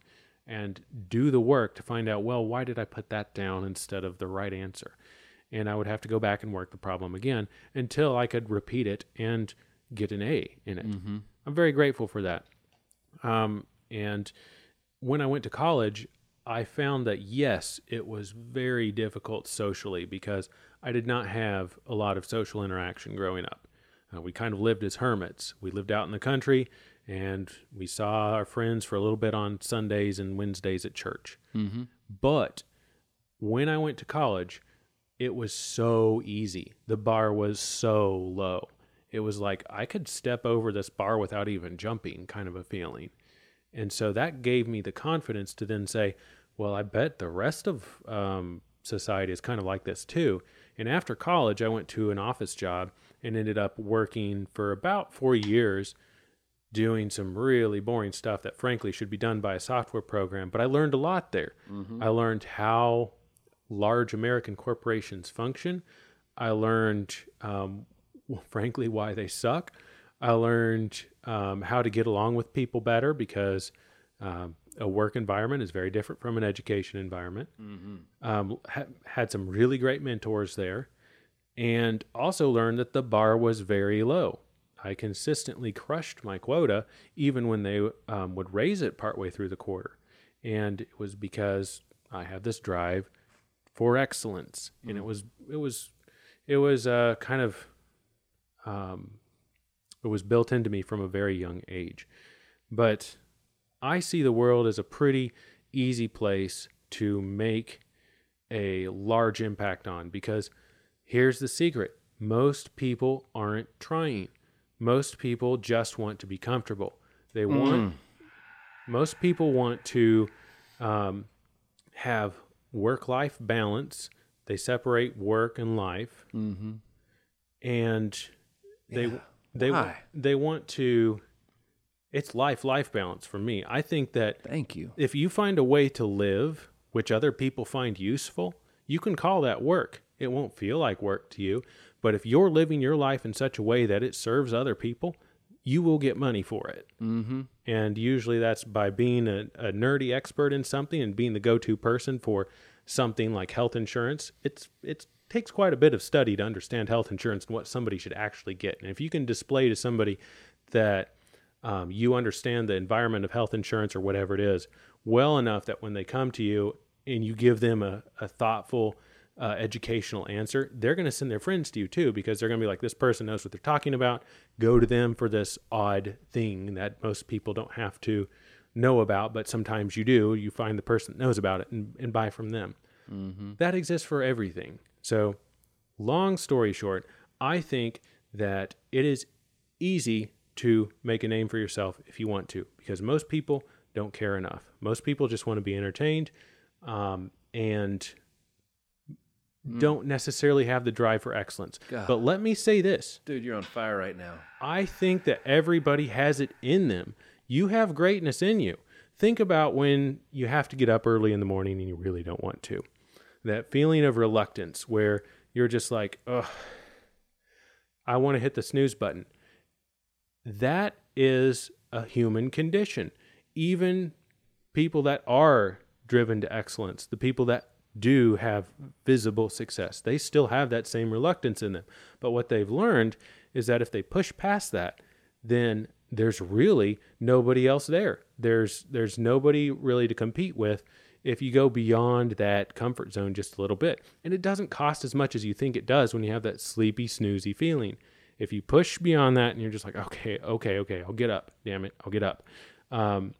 and do the work to find out, well, why did I put that down instead of the right answer? And I would have to go back and work the problem again until I could repeat it and get an A in it. I'm very grateful for that. Um, and when I went to college, I found that yes, it was very difficult socially because I did not have a lot of social interaction growing up. Uh, we kind of lived as hermits. We lived out in the country and we saw our friends for a little bit on Sundays and Wednesdays at church. Mm-hmm. But when I went to college, it was so easy. The bar was so low. It was like I could step over this bar without even jumping, kind of a feeling. And so that gave me the confidence to then say, well, I bet the rest of um, society is kind of like this too. And after college, I went to an office job and ended up working for about four years doing some really boring stuff that frankly should be done by a software program. But I learned a lot there. I learned how large American corporations function. I learned, um, well, frankly, why they suck. I learned um, how to get along with people better because um, a work environment is very different from an education environment. Um, ha- had some really great mentors there, and also learned that the bar was very low. I consistently crushed my quota, even when they um, would raise it partway through the quarter, and it was because I have this drive for excellence, and it was it was it was uh, kind of um, it was built into me from a very young age. But I see the world as a pretty easy place to make a large impact on because here's the secret most people aren't trying. Most people just want to be comfortable. They want, most people want to um, have work life balance. They separate work and life. Mm-hmm. And they, they, Why? they want to, it's life life balance for me. I think that Thank you. if you find a way to live which other people find useful, you can call that work. It won't feel like work to you. But if you're living your life in such a way that it serves other people, you will get money for it. Mm-hmm. And usually that's by being a, a nerdy expert in something and being the go to person for something like health insurance. It's it takes quite a bit of study to understand health insurance and what somebody should actually get. And if you can display to somebody that um, you understand the environment of health insurance or whatever it is well enough that when they come to you and you give them a, a thoughtful uh, educational answer they're going to send their friends to you too because they're going to be like this person knows what they're talking about. Go to them for this odd thing that most people don't have to know about but sometimes you do you find the person that knows about it and, and buy from them. That exists for everything. So long story short i think that it is easy to make a name for yourself if you want to, because most people don't care enough. Most people just want to be entertained um, and Mm. don't necessarily have the drive for excellence. God. But let me say this Dude, you're on fire right now. I think that everybody has it in them. You have greatness in you. Think about when you have to get up early in the morning and you really don't want to. That feeling of reluctance where you're just like, ugh, I want to hit the snooze button. That is a human condition. Even people that are driven to excellence, the people that do have visible success, they still have that same reluctance in them. But what they've learned is that if they push past that, then there's really nobody else there. There's there's nobody really to compete with if you go beyond that comfort zone just a little bit. And it doesn't cost as much as you think it does when you have that sleepy, snoozy feeling. If you push beyond that and you're just like, okay, okay, okay, I'll get up. Damn it, I'll get up. Um,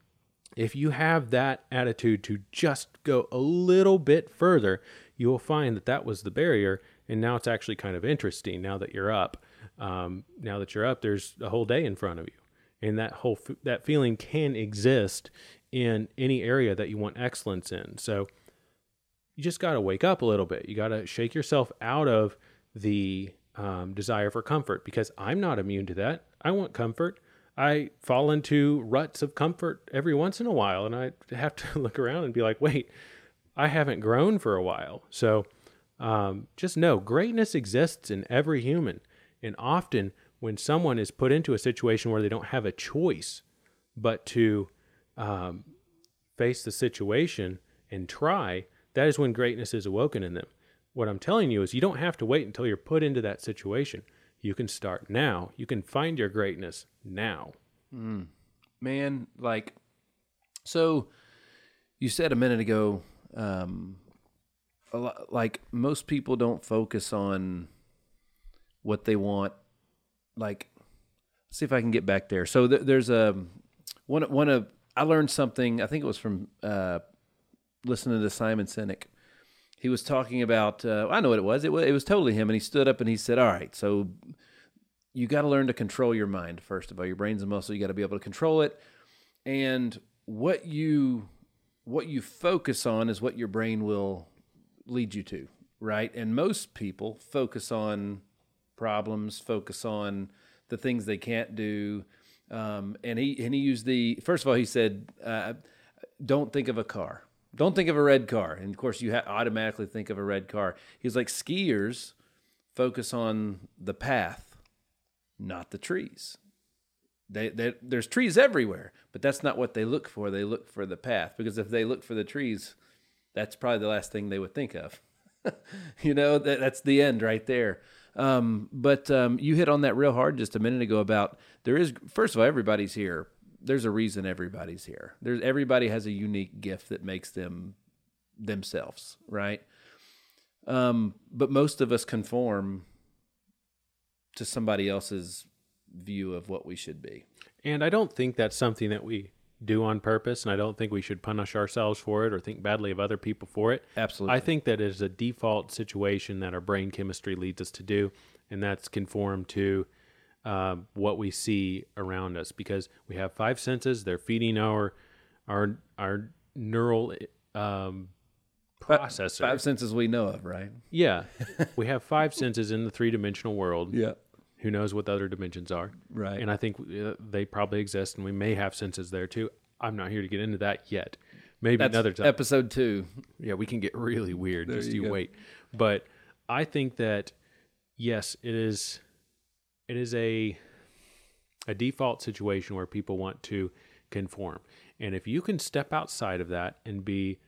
if you have that attitude to just go a little bit further, you will find that that was the barrier. And now it's actually kind of interesting now that you're up. Um, now that you're up, there's a whole day in front of you. And that whole f- that feeling can exist in any area that you want excellence in. So you just got to wake up a little bit. You got to shake yourself out of the um, desire for comfort because I'm not immune to that. I want comfort. I fall into ruts of comfort every once in a while, and I have to look around and be like, wait, I haven't grown for a while. So um, just know greatness exists in every human. And often, when someone is put into a situation where they don't have a choice but to um, face the situation and try, that is when greatness is awoken in them. What I'm telling you is you don't have to wait until you're put into that situation. You can start now. You can find your greatness now. man like so you said a minute ago um a lot, like most people don't focus on what they want like see if i can get back there so th- there's a one one of i learned something i think it was from uh listening to simon sinek he was talking about uh, i know what it was. It was it was totally him and he stood up and he said all right so you got to learn to control your mind first of all. Your brain's a muscle. You got to be able to control it. And what you what you focus on is what your brain will lead you to right? And most people focus on problems focus on the things they can't do. Um, and he and he used the first of all he said uh, don't think of a car don't think of a red car and of course you ha- automatically think of a red car he's like skiers focus on the path not the trees. They, they, there's trees everywhere, but that's not what they look for. They look for the path because if they look for the trees, that's probably the last thing they would think of. you know, that, that's the end right there. Um, but um, you hit on that real hard just a minute ago about there is, first of all, everybody's here. There's a reason everybody's here. There's everybody has a unique gift that makes them themselves, right? Um, but most of us conform to somebody else's view of what we should be. And I don't think that's something that we do on purpose, and I don't think we should punish ourselves for it or think badly of other people for it. Absolutely. I think that is a default situation that our brain chemistry leads us to do, and that's conform to uh, what we see around us because we have five senses. They're feeding our our our neural um, processor. Five senses we know of, right? Yeah, we have five senses in the three dimensional world. Yeah. Who knows what the other dimensions are? Right. And I think uh, they probably exist, and we may have senses there too. I'm not here to get into that yet. Maybe That's another time. episode two. yeah, we can get really weird. just you you wait. But I think that yes, it is. It is a a default situation where people want to conform, and if you can step outside of that and be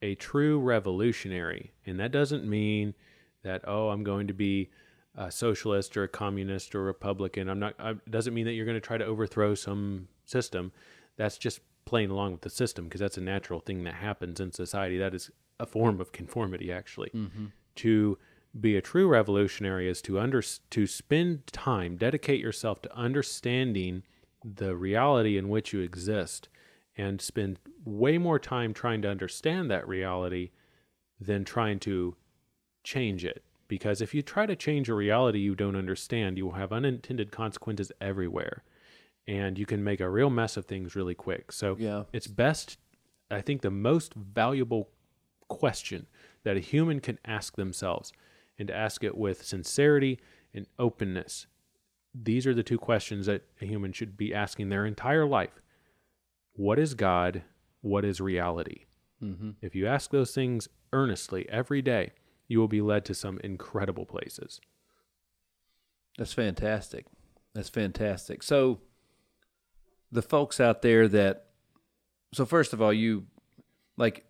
a true revolutionary, and that doesn't mean that oh, I'm going to be a socialist or a communist or Republican. I'm not. I, it doesn't mean that you're going to try to overthrow some system. That's just playing along with the system because that's a natural thing that happens in society. That is a form of conformity, actually. Mm-hmm. To be a true revolutionary is to under to spend time, dedicate yourself to understanding the reality in which you exist, and spend way more time trying to understand that reality than trying to change it. Because if you try to change a reality you don't understand, you will have unintended consequences everywhere. And you can make a real mess of things really quick. So Yeah. it's best, I think, the most valuable question that a human can ask themselves and to ask it with sincerity and openness. These are the two questions that a human should be asking their entire life What is God? What is reality? Mm-hmm. If you ask those things earnestly every day, you will be led to some incredible places. That's fantastic. That's fantastic. So, the folks out there that, so first of all, you like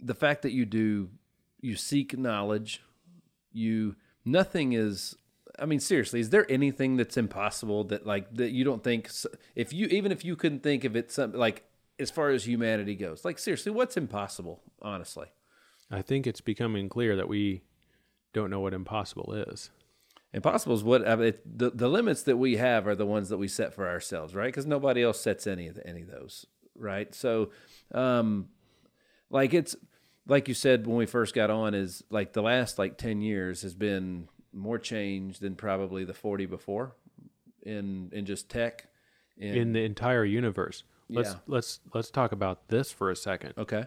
the fact that you do, you seek knowledge, you, nothing is I mean, seriously, is there anything that's impossible that like that you don't think if you even if you couldn't think of it something like as far as humanity goes, like seriously, what's impossible? Honestly, I think it's becoming clear that we don't know what impossible is. impossible is what I mean, it, the the limits that we have are the ones that we set for ourselves, right? Because nobody else sets any of the, any of those, right? So, um, like it's like you said when we first got on is like the last like 10 years has been more change than probably the 40 before in in just tech in, in the entire universe. Let's Yeah. let's let's talk about this for a second. okay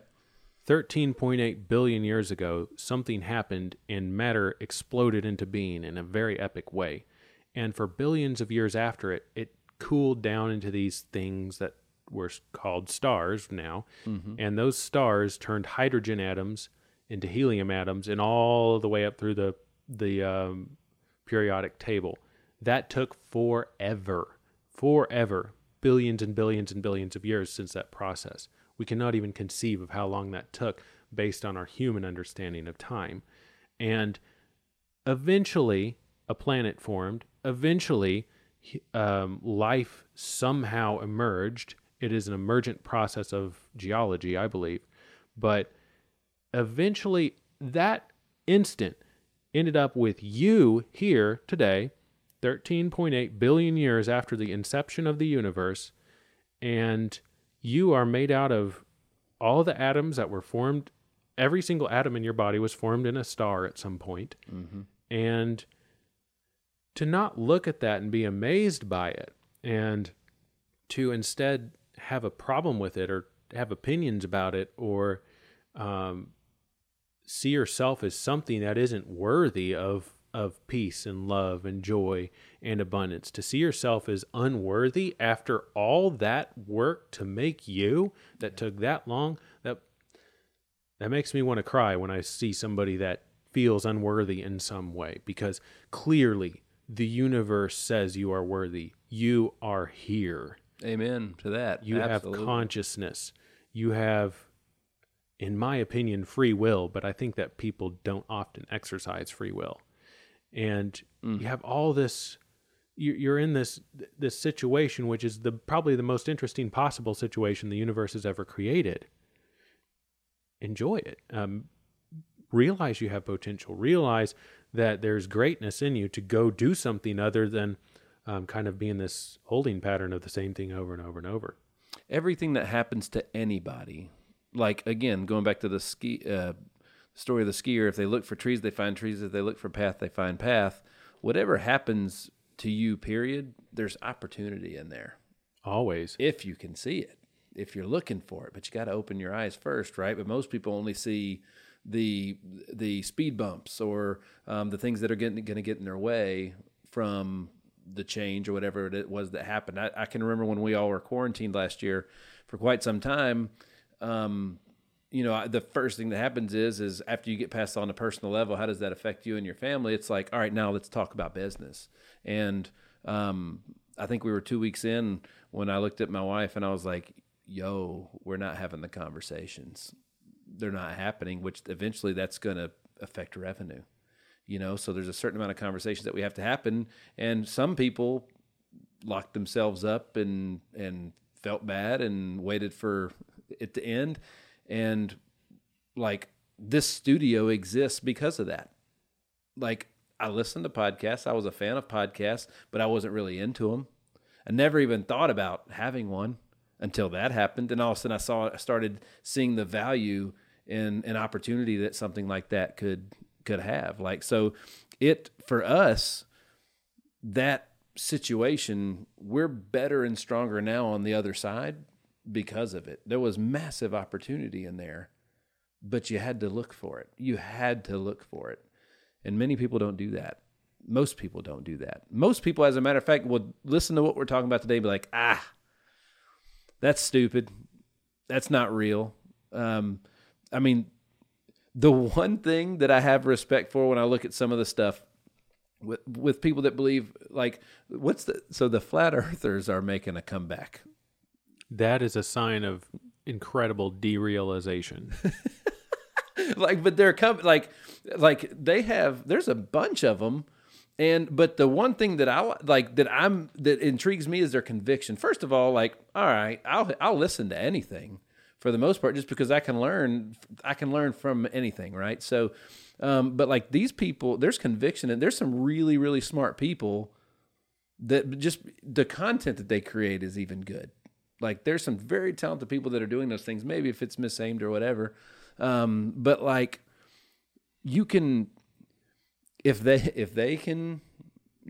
13.8 billion years ago, something happened and matter exploded into being in a very epic way. And for billions of years after it, it cooled down into these things that were called stars now. And those stars turned hydrogen atoms into helium atoms and all the way up through the the um, periodic table. That took forever, forever, billions and billions and billions of years since that process. We cannot even conceive of how long that took based on our human understanding of time. And eventually, a planet formed. Eventually, um, life somehow emerged. It is an emergent process of geology, I believe. But eventually, that instant ended up with you here today, 13.8 billion years after the inception of the universe, and you are made out of all the atoms that were formed. Every single atom in your body was formed in a star at some point. Mm-hmm. And to not look at that and be amazed by it, and to instead have a problem with it or have opinions about it or um, see yourself as something that isn't worthy of of peace and love and joy and abundance. To see yourself as unworthy after all that work to make you that took that long that that makes me want to cry when i see somebody that feels unworthy in some way because clearly the universe says you are worthy. You are here amen to that. You Absolutely. have consciousness. You have in my opinion free will but i think that people don't often exercise free will. And you have all this you- you're in this this situation which is the probably the most interesting possible situation the universe has ever created. Enjoy it. Um, realize you have potential. Realize that there's greatness in you to go do something other than um, kind of being this holding pattern of the same thing over and over and over. Everything that happens to anybody like again going back to the ski uh, story of the skier if they look for trees they find trees. If they look for path they find path. Whatever happens to you period there's opportunity in there. Always. If you can see it if you're looking for it but you got to open your eyes first right? But most people only see the the speed bumps or um, the things that are going to get in their way from the change or whatever it was that happened. I, I can remember when we all were quarantined last year for quite some time um, you know the first thing that happens is is after you get past on a personal level how does that affect you and your family? It's like all right now let's talk about business. And um, i think we were two weeks in when i looked at my wife and i was like yo we're not having the conversations. They're not happening which eventually that's going to affect revenue you know so there's a certain amount of conversations that we have to happen. And some people locked themselves up and and felt bad and waited for it to end. And like this studio exists because of that. Like i listened to podcasts. I was a fan of podcasts but i wasn't really into them i never even thought about having one until that happened. And all of a sudden i saw i started seeing the value in an opportunity that something like that could could have like so it for us that situation, we're better and stronger now on the other side because of it. There was massive opportunity in there, but you had to look for it. You had to look for it. And many people don't do that. Most people don't do that. Most people, as a matter of fact, will listen to what we're talking about today and be like, ah, that's stupid. That's not real. Um, I mean, the one thing that I have respect for when I look at some of the stuff with with people that believe like what's the so the flat earthers are making a comeback. That is a sign of incredible derealization. like but they're coming like like they have there's a bunch of them And but the one thing that I like that I'm that intrigues me is their conviction. First of all, like all right, I'll I'll listen to anything for the most part, just because I can learn I can learn from anything, right? So, um, but like these people, there's conviction, and there's some really really smart people that just the content that they create is even good. Like there's some very talented people that are doing those things. Maybe if it's misaimed or whatever, um, but like you can if they if they can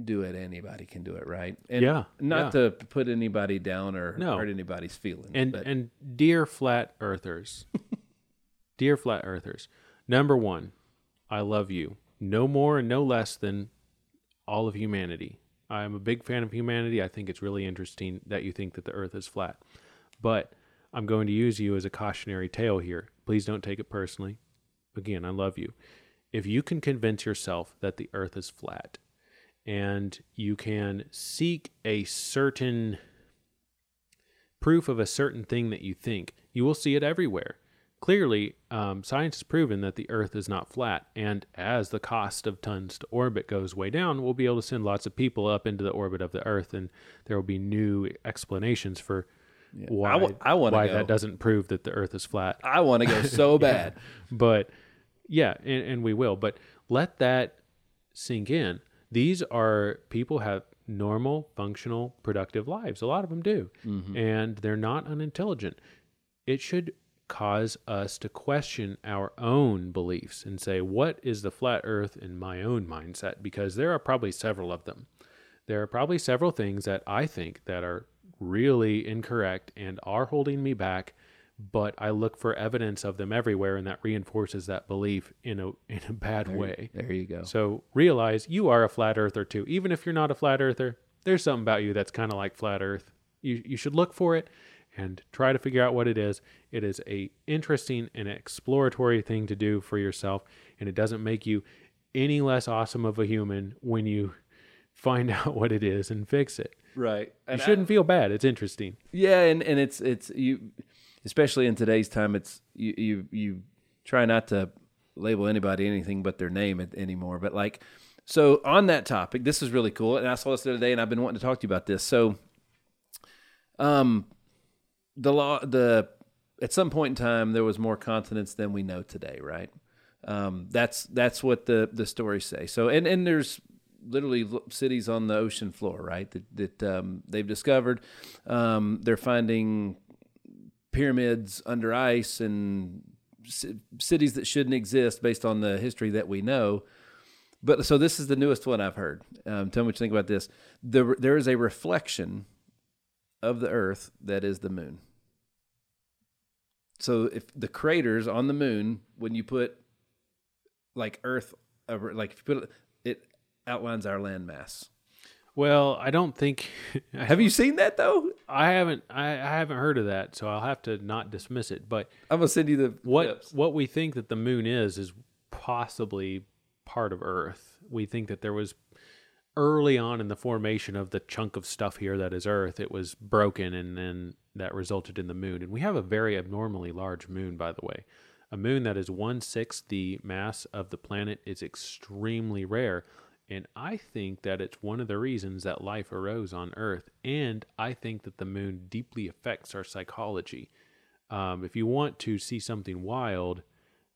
do it, anybody can do it, right? And Yeah, Not yeah. to put anybody down or No. hurt anybody's feelings. And but and dear flat earthers, dear flat earthers, number one, I love you no more and no less than all of humanity. I'm a big fan of humanity. I think it's really interesting that you think that the Earth is flat, but I'm going to use you as a cautionary tale here. Please don't take it personally. Again, I love you. If you can convince yourself that the Earth is flat, and you can seek a certain proof of a certain thing that you think, you will see it everywhere. Clearly, um, science has proven that the Earth is not flat, and as the cost of tons to orbit goes way down, we'll be able to send lots of people up into the orbit of the Earth, and there will be new explanations for why, I wanna why go. that doesn't prove that the Earth is flat I want to go so bad. but yeah and, and we will but let that sink in these are people have normal functional productive lives. A lot of them do. Mm-hmm. And they're not unintelligent. It should cause us to question our own beliefs and say what is the flat earth in my own mindset? Because there are probably several of them. There are probably several things that i think that are really incorrect and are holding me back but I look for evidence of them everywhere, and that reinforces that belief in a in a bad way. There you go. So realize you are a flat earther too. Even if you're not a flat earther, there's something about you that's kind of like flat Earth. You you should look for it and try to figure out what it is. It is a interesting and exploratory thing to do for yourself, and it doesn't make you any less awesome of a human when you find out what it is and fix it. Right. You And I- shouldn't feel bad. It's interesting. Yeah, and, and it's it's you, especially in today's time. It's you you you try not to label anybody anything but their name anymore. But like, so on that topic, this is really cool, and I saw this the other day, and I've been wanting to talk to you about this. So, um, the law the at some point in time there was more continents than we know today, right? Um, that's that's what the the stories say. So and and there's literally cities on the ocean floor, right? That that um, they've discovered. Um, they're finding pyramids under ice and ci- cities that shouldn't exist based on the history that we know. But so this is the newest one I've heard. Um, tell me what you think about this. The, there is a reflection of the Earth that is the moon. So if the craters on the moon, when you put like Earth, like if you put it, it outlines our landmass. Well, I don't think Have you seen that though? I haven't I, I haven't heard of that, so I'll have to not dismiss it. But I'm gonna send you the what clips. what we think that the moon is is possibly part of Earth. We think that there was early on in the formation of the chunk of stuff here that is Earth, it was broken and then that resulted in the moon. And we have a very abnormally large moon, by the way. A moon that is one sixth the mass of the planet is extremely rare. And I think that it's one of the reasons that life arose on Earth. And I think that the moon deeply affects our psychology. Um, if you want to see something wild,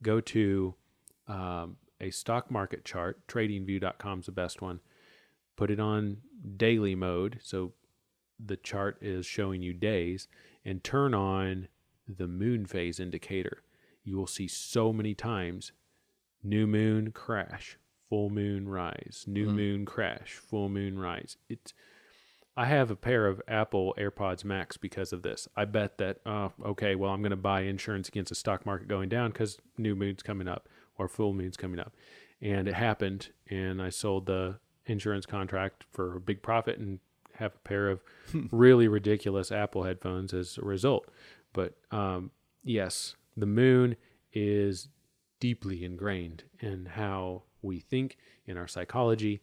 go to um, a stock market chart. TradingView.com is the best one. Put it on daily mode, so the chart is showing you days, and turn on the moon phase indicator. You will see so many times new moon crash, full moon rise, new moon crash, full moon rise. It's I have a pair of Apple AirPods Max because of this. I bet that, uh, okay, well, I'm going to buy insurance against the stock market going down because new moon's coming up or full moon's coming up. And it happened, and I sold the insurance contract for a big profit and have a pair of really ridiculous Apple headphones as a result. But um, yes, the moon is deeply ingrained in how we think, in our psychology,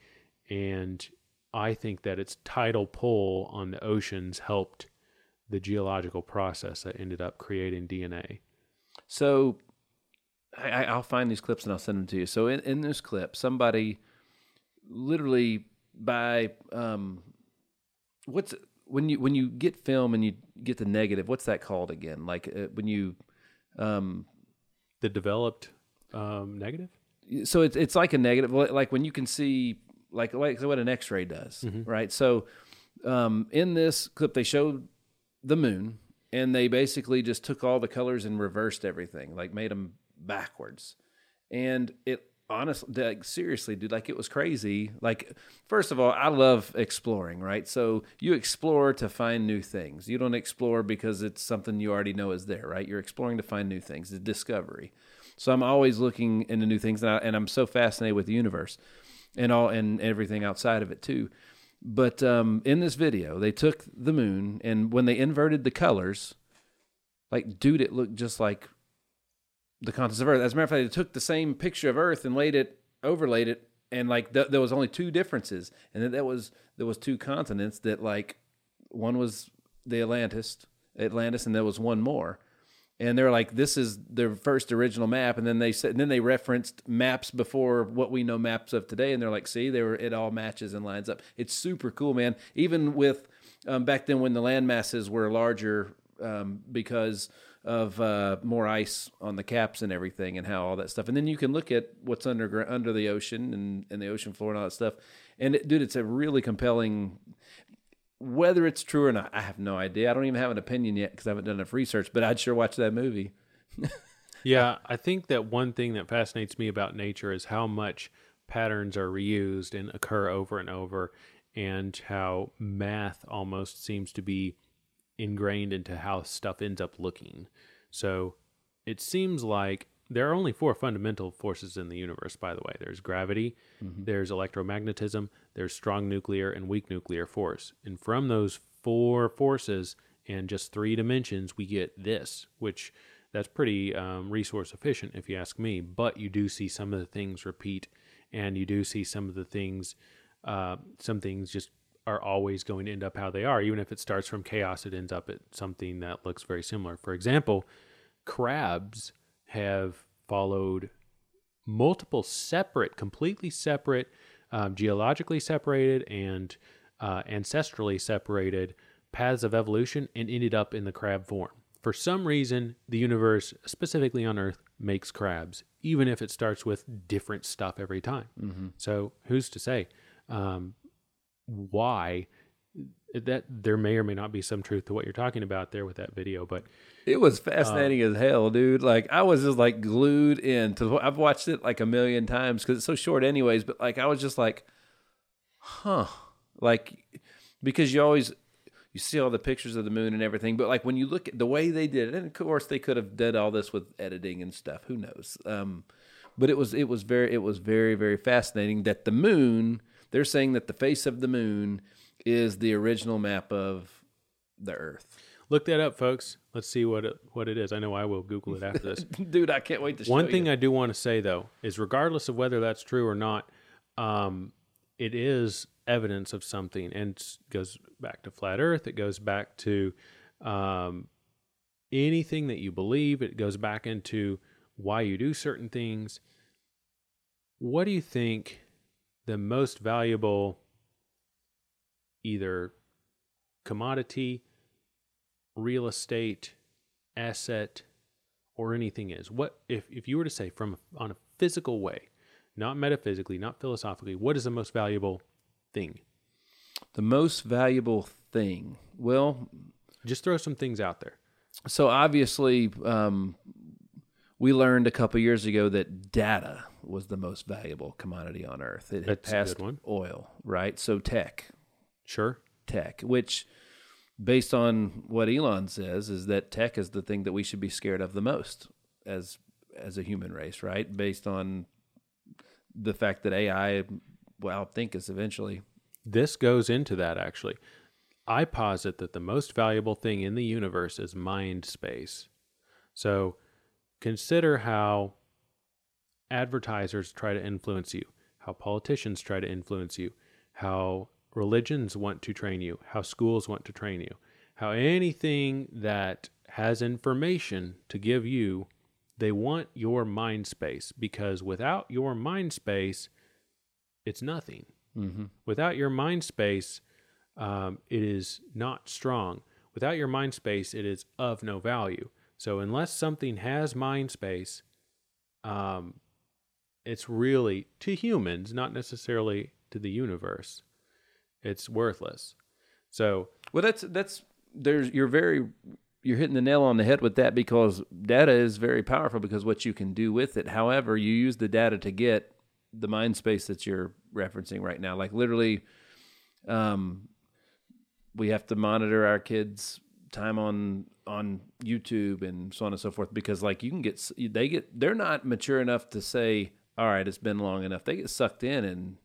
and I think that its tidal pull on the oceans helped the geological process that ended up creating DNA. So I, I- I'll find these clips and I'll send them to you. So in, in this clip, somebody literally by um, what's when you when you get film and you get the negative. What's that called again? Like uh, when you um, The developed um, negative. So it's it's like a negative like when you can see like like what an x-ray does right? So um, in this clip they showed the moon and they basically just took all the colors and reversed everything like made them backwards. And it honestly like seriously dude like it was crazy. Like first of all i love exploring right? So you explore to find new things. You don't explore because it's something you already know is there right? You're exploring to find new things it's discovery so i'm always looking into new things and, I, and i'm so fascinated with the universe and all and everything outside of it too but um, in this video they took the moon and when they inverted the colors like dude it looked just like the continents of Earth. As a matter of fact, they took the same picture of Earth and laid it, overlaid it, and like th- there was only two differences, and that, that was there was two continents that like one was the Atlantis, Atlantis, and there was one more, and they're like, this is their first original map, and then they said, and then they referenced maps before what we know maps of today, and they're like, see, they were it all matches and lines up. It's super cool, man. Even with um, back then when the land masses were larger um, because of uh, more ice on the caps and everything, and how all that stuff. And then you can look at what's under under the ocean and, and the ocean floor and all that stuff. And it, dude, it's a really compelling. Whether it's true or not, I have no idea. I don't even have an opinion yet because I haven't done enough research. But I'd sure watch that movie. Yeah, I think that one thing that fascinates me about nature is how much patterns are reused and occur over and over, and how math almost seems to be ingrained into how stuff ends up looking. So it seems like there are only four fundamental forces in the universe, by the way there's gravity, there's electromagnetism, there's strong nuclear and weak nuclear force. And from those four forces and just three dimensions, we get this, which that's pretty um, resource efficient if you ask me. But you do see some of the things repeat, and you do see some of the things, uh, some things just are always going to end up how they are. Even if it starts from chaos, it ends up at something that looks very similar. For example, crabs have followed multiple separate, completely separate, um, geologically separated, and uh, ancestrally separated paths of evolution and ended up in the crab form. For some reason, the universe, specifically on Earth, makes crabs, even if it starts with different stuff every time. So, who's to say um, why? That there may or may not be some truth to what you're talking about there with that video, but It was fascinating as hell, dude. Like I was just like glued in to. I've watched it like a million times because it's so short, anyways. But like I was just like, huh, like because you always you see all the pictures of the moon and everything, but like when you look at the way they did it, and of course they could have did all this with editing and stuff. Who knows? Um, but it was it was very it was very very fascinating that the moon. They're saying that the face of the moon is the original map of the Earth. look that up, folks. Let's see what it, what it is. I know I will Google it after this. Dude, I can't wait to show One thing you. I do want to say though is, regardless of whether that's true or not, um, it is evidence of something, and goes back to flat Earth. It goes back to um, anything that you believe. It goes back into why you do certain things. What do you think the most valuable, either commodity, real estate, asset, or anything is what if, if you were to say from on a physical way not metaphysically not philosophically what is the most valuable thing The most valuable thing. Well, just throw some things out there so obviously, um, we learned a couple years ago that data was the most valuable commodity on Earth. It had That's a good passed one. oil, right? So tech, sure. tech, which, based on what Elon says, is that tech is the thing that we should be scared of the most as as a human race, right? Based on the fact that AI, well, I think is eventually this goes into that actually. I posit that the most valuable thing in the universe is mind space. So consider how advertisers try to influence you how politicians try to influence you how religions want to train you how schools want to train you how anything that has information to give you they want your mind space because without your mind space it's nothing Without your mind space, um, it is not strong. Without your mind space, it is of no value. So unless something has mind space, um, it's really to humans, not necessarily to the universe. It's worthless. So Well, that's that's there's you're very you're hitting the nail on the head with that because data is very powerful because what you can do with it. However, you use the data to get the mind space that you're referencing right now. Like literally, um, we have to monitor our kids' time on on YouTube and so on and so forth because like you can get they get they're not mature enough to say all right it's been long enough they get sucked in and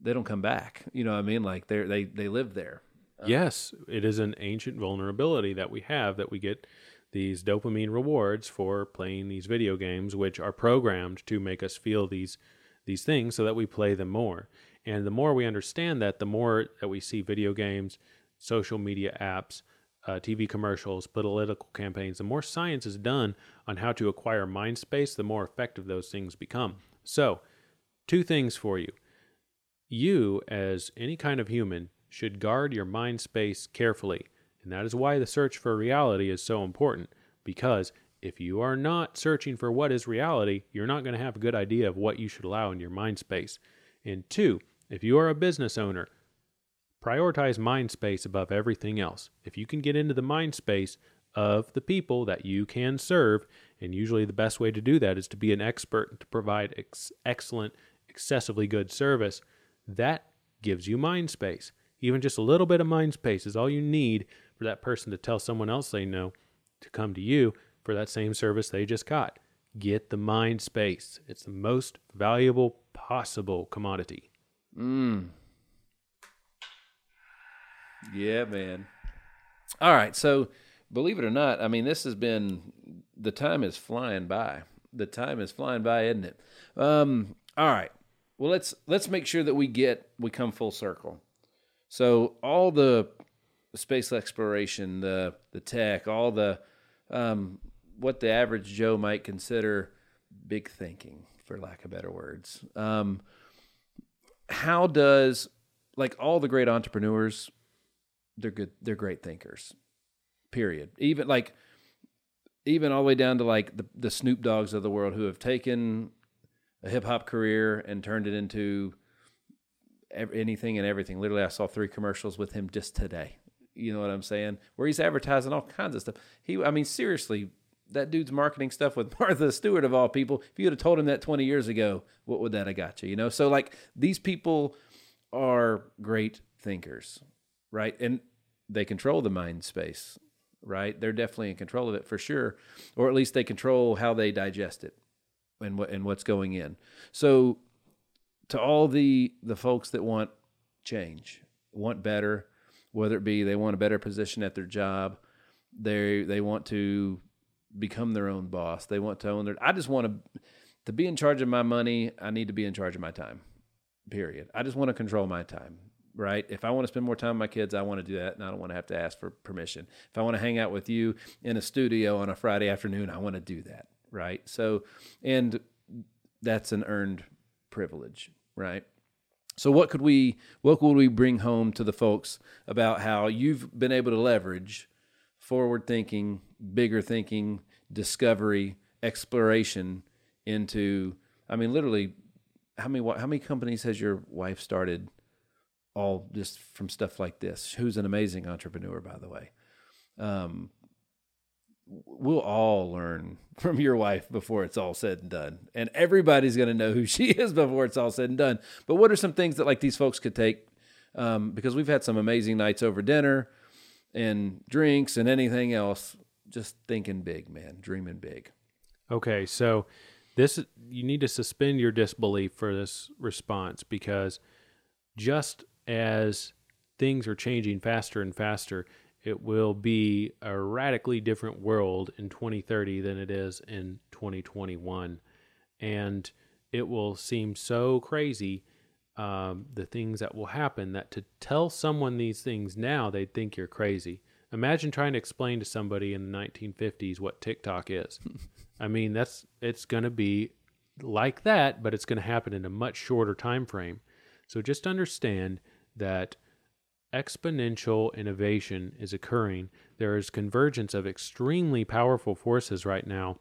they don't come back you know what I mean like they they they live there Yes, it is an ancient vulnerability that we have that we get these dopamine rewards for playing these video games, which are programmed to make us feel these these things so that we play them more. And the more we understand that, the more that we see video games, social media apps, uh, TV commercials, political campaigns, the more science is done on how to acquire mind space, the more effective those things become. So, two things for you you, as any kind of human, should guard your mind space carefully. And that is why the search for reality is so important. Because if you are not searching for what is reality, you're not going to have a good idea of what you should allow in your mind space. And two, if you are a business owner, prioritize mind space above everything else. If you can get into the mind space of the people that you can serve, and usually the best way to do that is to be an expert and to provide ex- excellent, excessively good service, that gives you mind space. Even just a little bit of mind space is all you need for that person to tell someone else they know to come to you for that same service they just got. Get the mind space. It's the most valuable possible commodity. Yeah, man. All right, so believe it or not, I mean, this has been the time is flying by. The time is flying by, isn't it? Um, all right. Well, let's let's make sure that we get we come full circle. So all the space exploration, the the tech, all the um, what the average Joe might consider big thinking, for lack of better words. Um, how does like all the great entrepreneurs they're good they're great thinkers period even like even all the way down to like the, the Snoop Doggs of the world who have taken a hip-hop career and turned it into anything and everything. Literally i saw three commercials with him just today. You know what i'm saying? Where he's advertising all kinds of stuff. He i mean seriously that dude's marketing stuff with martha stewart of all people. If you would have told him that 20 years ago what would that have got you you know? So like these people are great thinkers right? And they control the mind space, right? They're definitely in control of it for sure, or at least they control how they digest it and what and what's going in. So, to all the the folks that want change, want better, whether it be they want a better position at their job, they they want to become their own boss, they want to own their. I just want to to be in charge of my money. I need to be in charge of my time. Period. I just want to control my time right? If I want to spend more time with my kids, I want to do that, and I don't want to have to ask for permission. If I want to hang out with you in a studio on a Friday afternoon, I want to do that, right? So, and that's an earned privilege, right? So, what could we, what could we bring home to the folks about how you've been able to leverage forward thinking, bigger thinking, discovery, exploration into, I mean, literally, how many how many companies has your wife started? all just from stuff like this. Who's an amazing entrepreneur, by the way. Um, we'll all learn from your wife before it's all said and done, and everybody's going to know who she is before it's all said and done. But what are some things that like these folks could take? Um, because we've had some amazing nights over dinner and drinks and anything else. Just thinking big, man, dreaming big. Okay, so this you need to suspend your disbelief for this response because just as things are changing faster and faster, it will be a radically different world in 2030 than it is in 2021. And it will seem so crazy, um, the things that will happen, that to tell someone these things now, they'd think you're crazy. Imagine trying to explain to somebody in the 1950s what TikTok is. I mean, that's it's going to be like that, but it's going to happen in a much shorter time frame. So just understand that exponential innovation is occurring. There is convergence of extremely powerful forces right now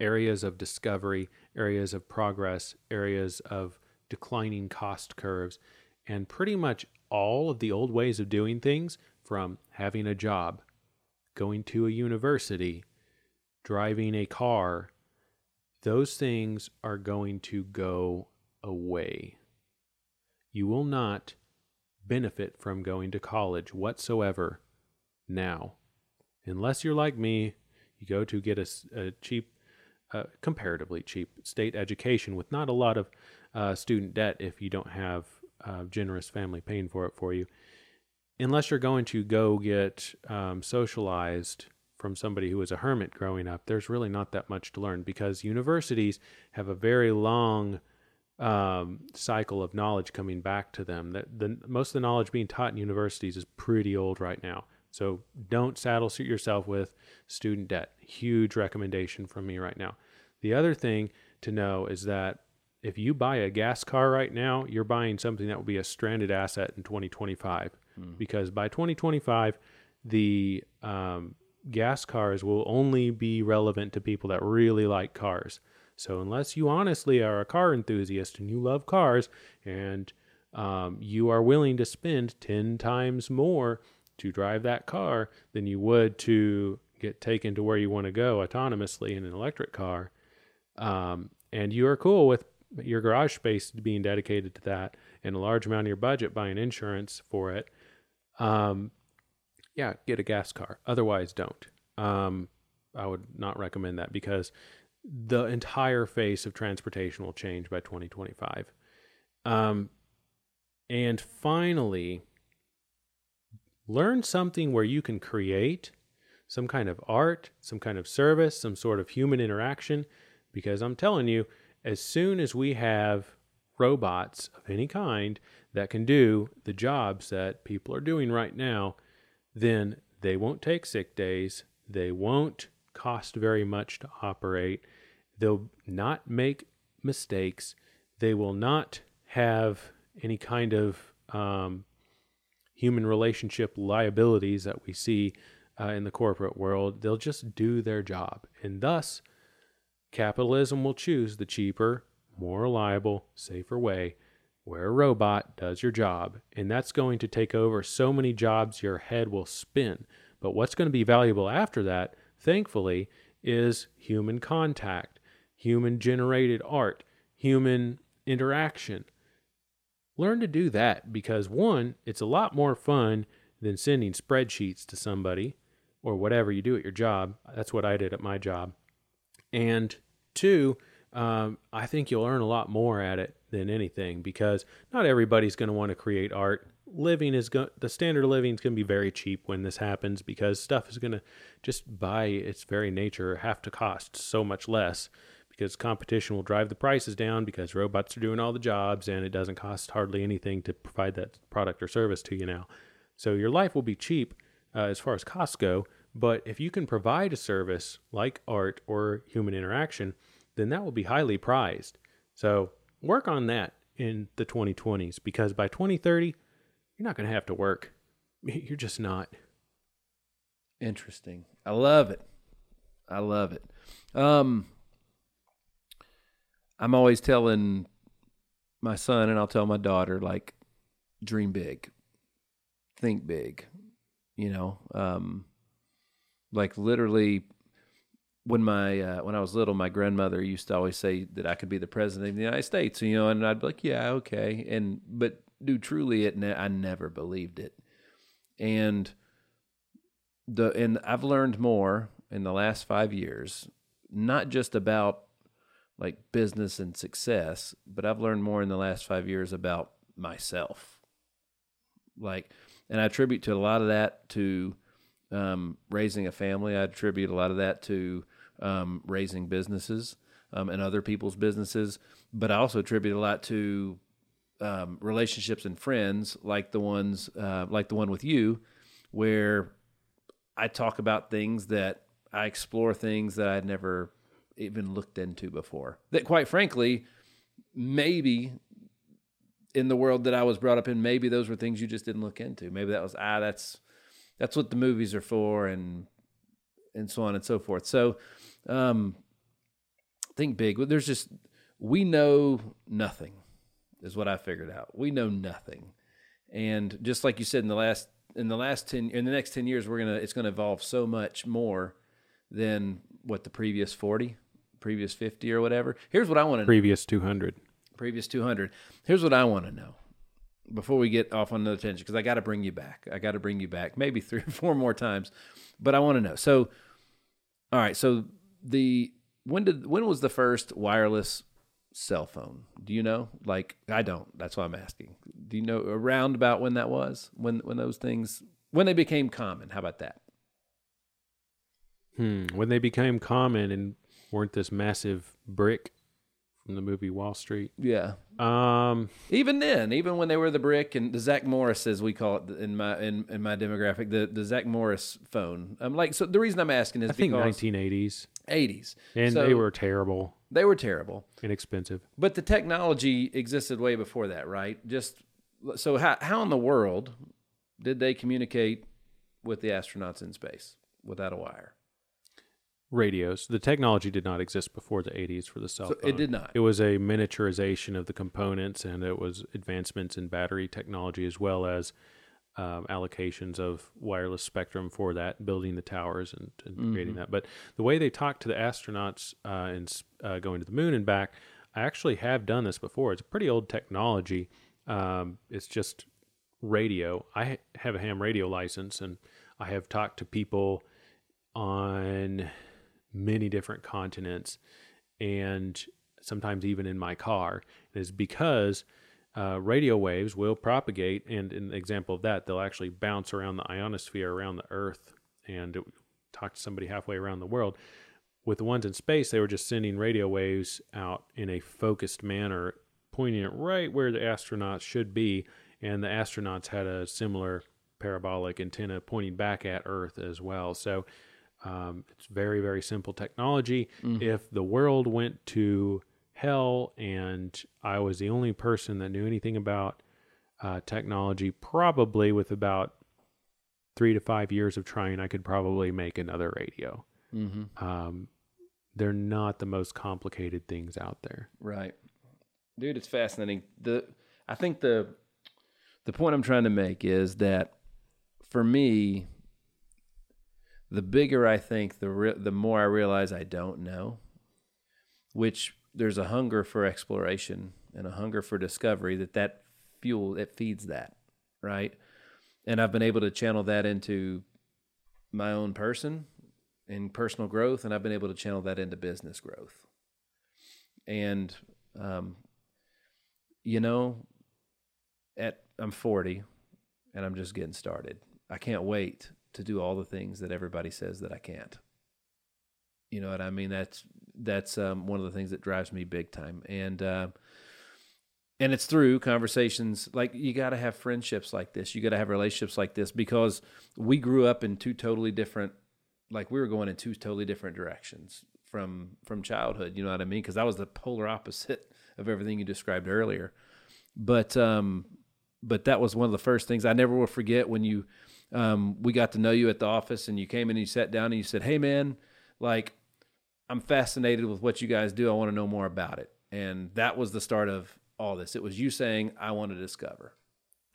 areas of discovery, areas of progress, areas of declining cost curves, and pretty much all of the old ways of doing things from having a job, going to a university, driving a car, those things are going to go away. You will not benefit from going to college whatsoever now. Unless you're like me, you go to get a, a cheap, uh, comparatively cheap state education with not a lot of uh, student debt if you don't have a generous family paying for it for you. Unless you're going to go get um, socialized from somebody who was a hermit growing up, there's really not that much to learn because universities have a very long um, cycle of knowledge coming back to them. That the most of the knowledge being taught in universities is pretty old right now. So don't saddle suit yourself with student debt. Huge recommendation from me right now. The other thing to know is that if you buy a gas car right now, you're buying something that will be a stranded asset in 2025 mm. because by 2025 the um, gas cars will only be relevant to people that really like cars. So unless you honestly are a car enthusiast and you love cars and um, you are willing to spend 10 times more to drive that car than you would to get taken to where you want to go autonomously in an electric car, um, and you are cool with your garage space being dedicated to that and a large amount of your budget buying insurance for it, um, yeah, get a gas car. Otherwise, don't. Um, I would not recommend that because the entire face of transportation will change by 2025. Um, and finally, learn something where you can create some kind of art, some kind of service, some sort of human interaction. Because I'm telling you, as soon as we have robots of any kind that can do the jobs that people are doing right now, then they won't take sick days. They won't cost very much to operate. They'll not make mistakes. They will not have any kind of um, human relationship liabilities that we see uh, in the corporate world. They'll just do their job. And thus, capitalism will choose the cheaper, more reliable, safer way where a robot does your job. And that's going to take over so many jobs your head will spin. But what's going to be valuable after that, thankfully, is human contact, human generated art, human interaction. Learn to do that because one, it's a lot more fun than sending spreadsheets to somebody or whatever you do at your job. That's what I did at my job. And two, um, I think you'll earn a lot more at it than anything because not everybody's going to want to create art. Living is going the standard of living is going to be very cheap when this happens because stuff is going to just by its very nature have to cost so much less because competition will drive the prices down because robots are doing all the jobs and it doesn't cost hardly anything to provide that product or service to you now. So your life will be cheap uh, as far as costs go, but if you can provide a service like art or human interaction, then that will be highly prized. So work on that in the 2020s because by 2030, you're not going to have to work. You're just not. Interesting. I love it. I love it. Um, I'm always telling my son and I'll tell my daughter like dream big. Think big. You know, um like literally when my uh, when I was little, my grandmother used to always say that I could be the president of the United States, you know, and I'd be like, yeah, okay, and but do truly, it ne- I never believed it, and the and I've learned more in the last five years, not just about like business and success, but I've learned more in the last five years about myself. Like, and I attribute to a lot of that to um, raising a family. I attribute a lot of that to um, raising businesses um, and other people's businesses, but I also attribute a lot to um, relationships and friends like the ones uh, like the one with you, where I talk about things that I explore things that I'd never even looked into before. That, quite frankly, maybe in the world that I was brought up in, maybe those were things you just didn't look into. Maybe that was ah, that's that's what the movies are for, and and so on and so forth. So, um, think big. There's just we know nothing, is what I figured out. We know nothing, and just like you said in the last in the last ten in the next ten years, we're gonna it's gonna evolve so much more than what the previous forty, previous fifty or whatever. Here's what I want to Previous 200. previous 200. Here's what I want to know before we get off on another tangent, because I got to bring you back. I got to bring you back maybe three or four more times, but I want to know. So, all right. So the when did when was the first wireless cell phone? Do you know? Like I don't. That's why I'm asking. Do you know around about when that was? When when those things when they became common? How about that? Hmm. When they became common and weren't this massive brick from the movie Wall Street. Yeah. Um, Even then, even when they were the brick and the Zach Morris, as we call it in my in, in my demographic, the, the Zach Morris phone. I'm like, so the reason I'm asking is I think because 1980s, 80s, and So they were terrible, they were terrible, inexpensive. but the technology existed way before that, right? Just so how how in the world did they communicate with the astronauts in space without a wire? Radios. The technology did not exist before the 80s for the cell So phone. it did not. It was a miniaturization of the components, and it was advancements in battery technology as well as um, allocations of wireless spectrum for that, building the towers and, and Mm-hmm. creating that. But the way they talk to the astronauts uh, and uh, going to the moon and back, I actually have done this before. It's a pretty old technology. Um, it's just radio. I have a ham radio license, and I have talked to people on many different continents and sometimes even in my car is because uh, radio waves will propagate and an example of that they'll actually bounce around the ionosphere around the earth and talk to somebody halfway around the world. With the ones in space they were just sending radio waves out in a focused manner pointing it right where the astronauts should be and the astronauts had a similar parabolic antenna pointing back at earth as well. So um, it's very, very simple technology. If the world went to hell and I was the only person that knew anything about uh, technology, probably with about three to five years of trying, I could probably make another radio. Mm-hmm. Um, they're not the most complicated things out there. Right. Dude, it's fascinating. The I think the the point I'm trying to make is that for me the bigger I think the re- the more I realize I don't know, which there's a hunger for exploration and a hunger for discovery that that fuel it feeds that, right? And I've been able to channel that into my own person in personal growth and I've been able to channel that into business growth and um, you know, at I'm 40, and I'm just getting started. I can't wait to do all the things that everybody says that I can't. You know what I mean? That's that's um, one of the things that drives me big time, and uh, and it's through conversations like you got to have friendships like this. You got to have relationships like this because we grew up in two totally different, like we were going in two totally different directions from from childhood. You know what I mean? Because I was the polar opposite of everything you described earlier. But um, but that was one of the first things I never will forget when you um, we got to know you at the office and you came in and you sat down and you said, "Hey man, like I'm fascinated with what you guys do. I want to know more about it." And that was the start of all this. It was you saying, "I want to discover."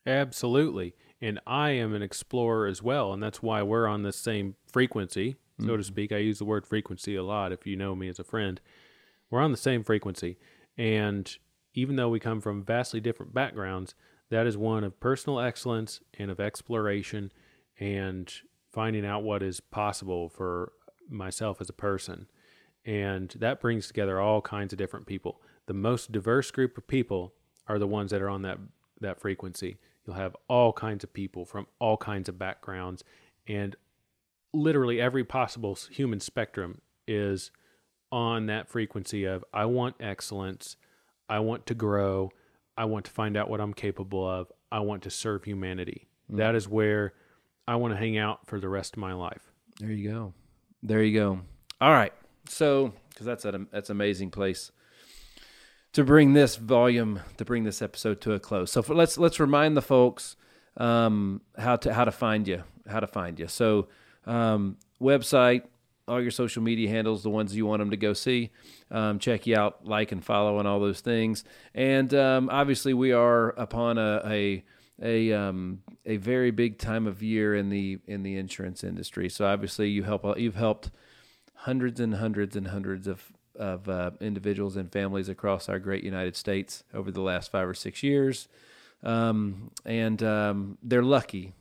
Absolutely. And I am an explorer as well. And that's why we're on the same frequency, so to speak. I use the word frequency a lot if you know me as a friend. We're on the same frequency. And even though we come from vastly different backgrounds, that is one of personal excellence and of exploration and finding out what is possible for myself as a person. And that brings together all kinds of different people. The most diverse group of people are the ones that are on that that frequency. You'll have all kinds of people from all kinds of backgrounds and literally every possible human spectrum is on that frequency of I want excellence, I want to grow, I want to find out what I'm capable of, I want to serve humanity. Mm. That is where I want to hang out for the rest of my life. There you go. There you go. All right. So, because that's that's an amazing place to bring this volume to bring this episode to a close. So for, let's let's remind the folks um, how to how to find you, how to find you. So um, website, all your social media handles, the ones you want them to go see. Um, check you out, like and follow, and all those things. And um, obviously, we are upon a a a, um, a very big time of year in the in the insurance industry. So obviously, you help you've helped hundreds and hundreds and hundreds of of uh, individuals and families across our great United States over the last five or six years, um, and um, they're lucky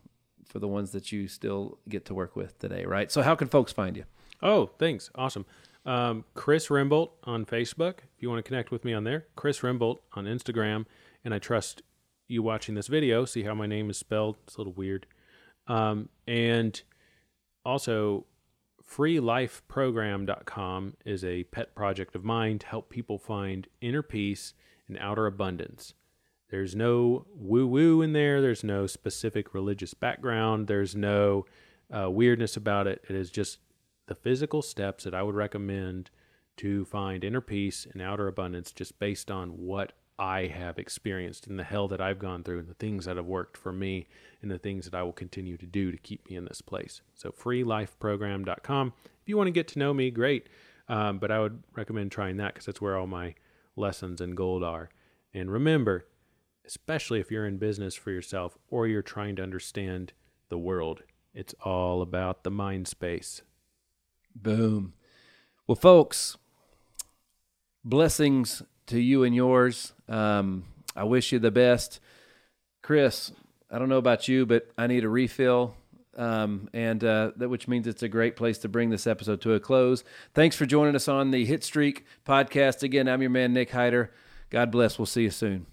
for the ones that you still get to work with today, right? So, how can folks find you? Oh, thanks. Awesome. Um, Chris Remboldt on Facebook. If you want to connect with me on there, Chris Remboldt on Instagram. And I trust you watching this video. See how my name is spelled. It's a little weird. Um, and also, freelifeprogram.com is a pet project of mine to help people find inner peace and outer abundance. There's no woo woo in there. There's no specific religious background. There's no uh, weirdness about it. It is just the physical steps that I would recommend to find inner peace and outer abundance just based on what I have experienced and the hell that I've gone through and the things that have worked for me and the things that I will continue to do to keep me in this place. So, freelifeprogram.com. If you want to get to know me, great. Um, but I would recommend trying that because that's where all my lessons and gold are. And remember, especially if you're in business for yourself or you're trying to understand the world, it's all about the mind space. Boom. Well, folks, blessings to you and yours. Um, I wish you the best. Chris, I don't know about you, but I need a refill. Um, and uh, that which means it's a great place to bring this episode to a close. Thanks for joining us on the Hitstreak podcast. Again, I'm your man, Nick Hyder. God bless. We'll see you soon.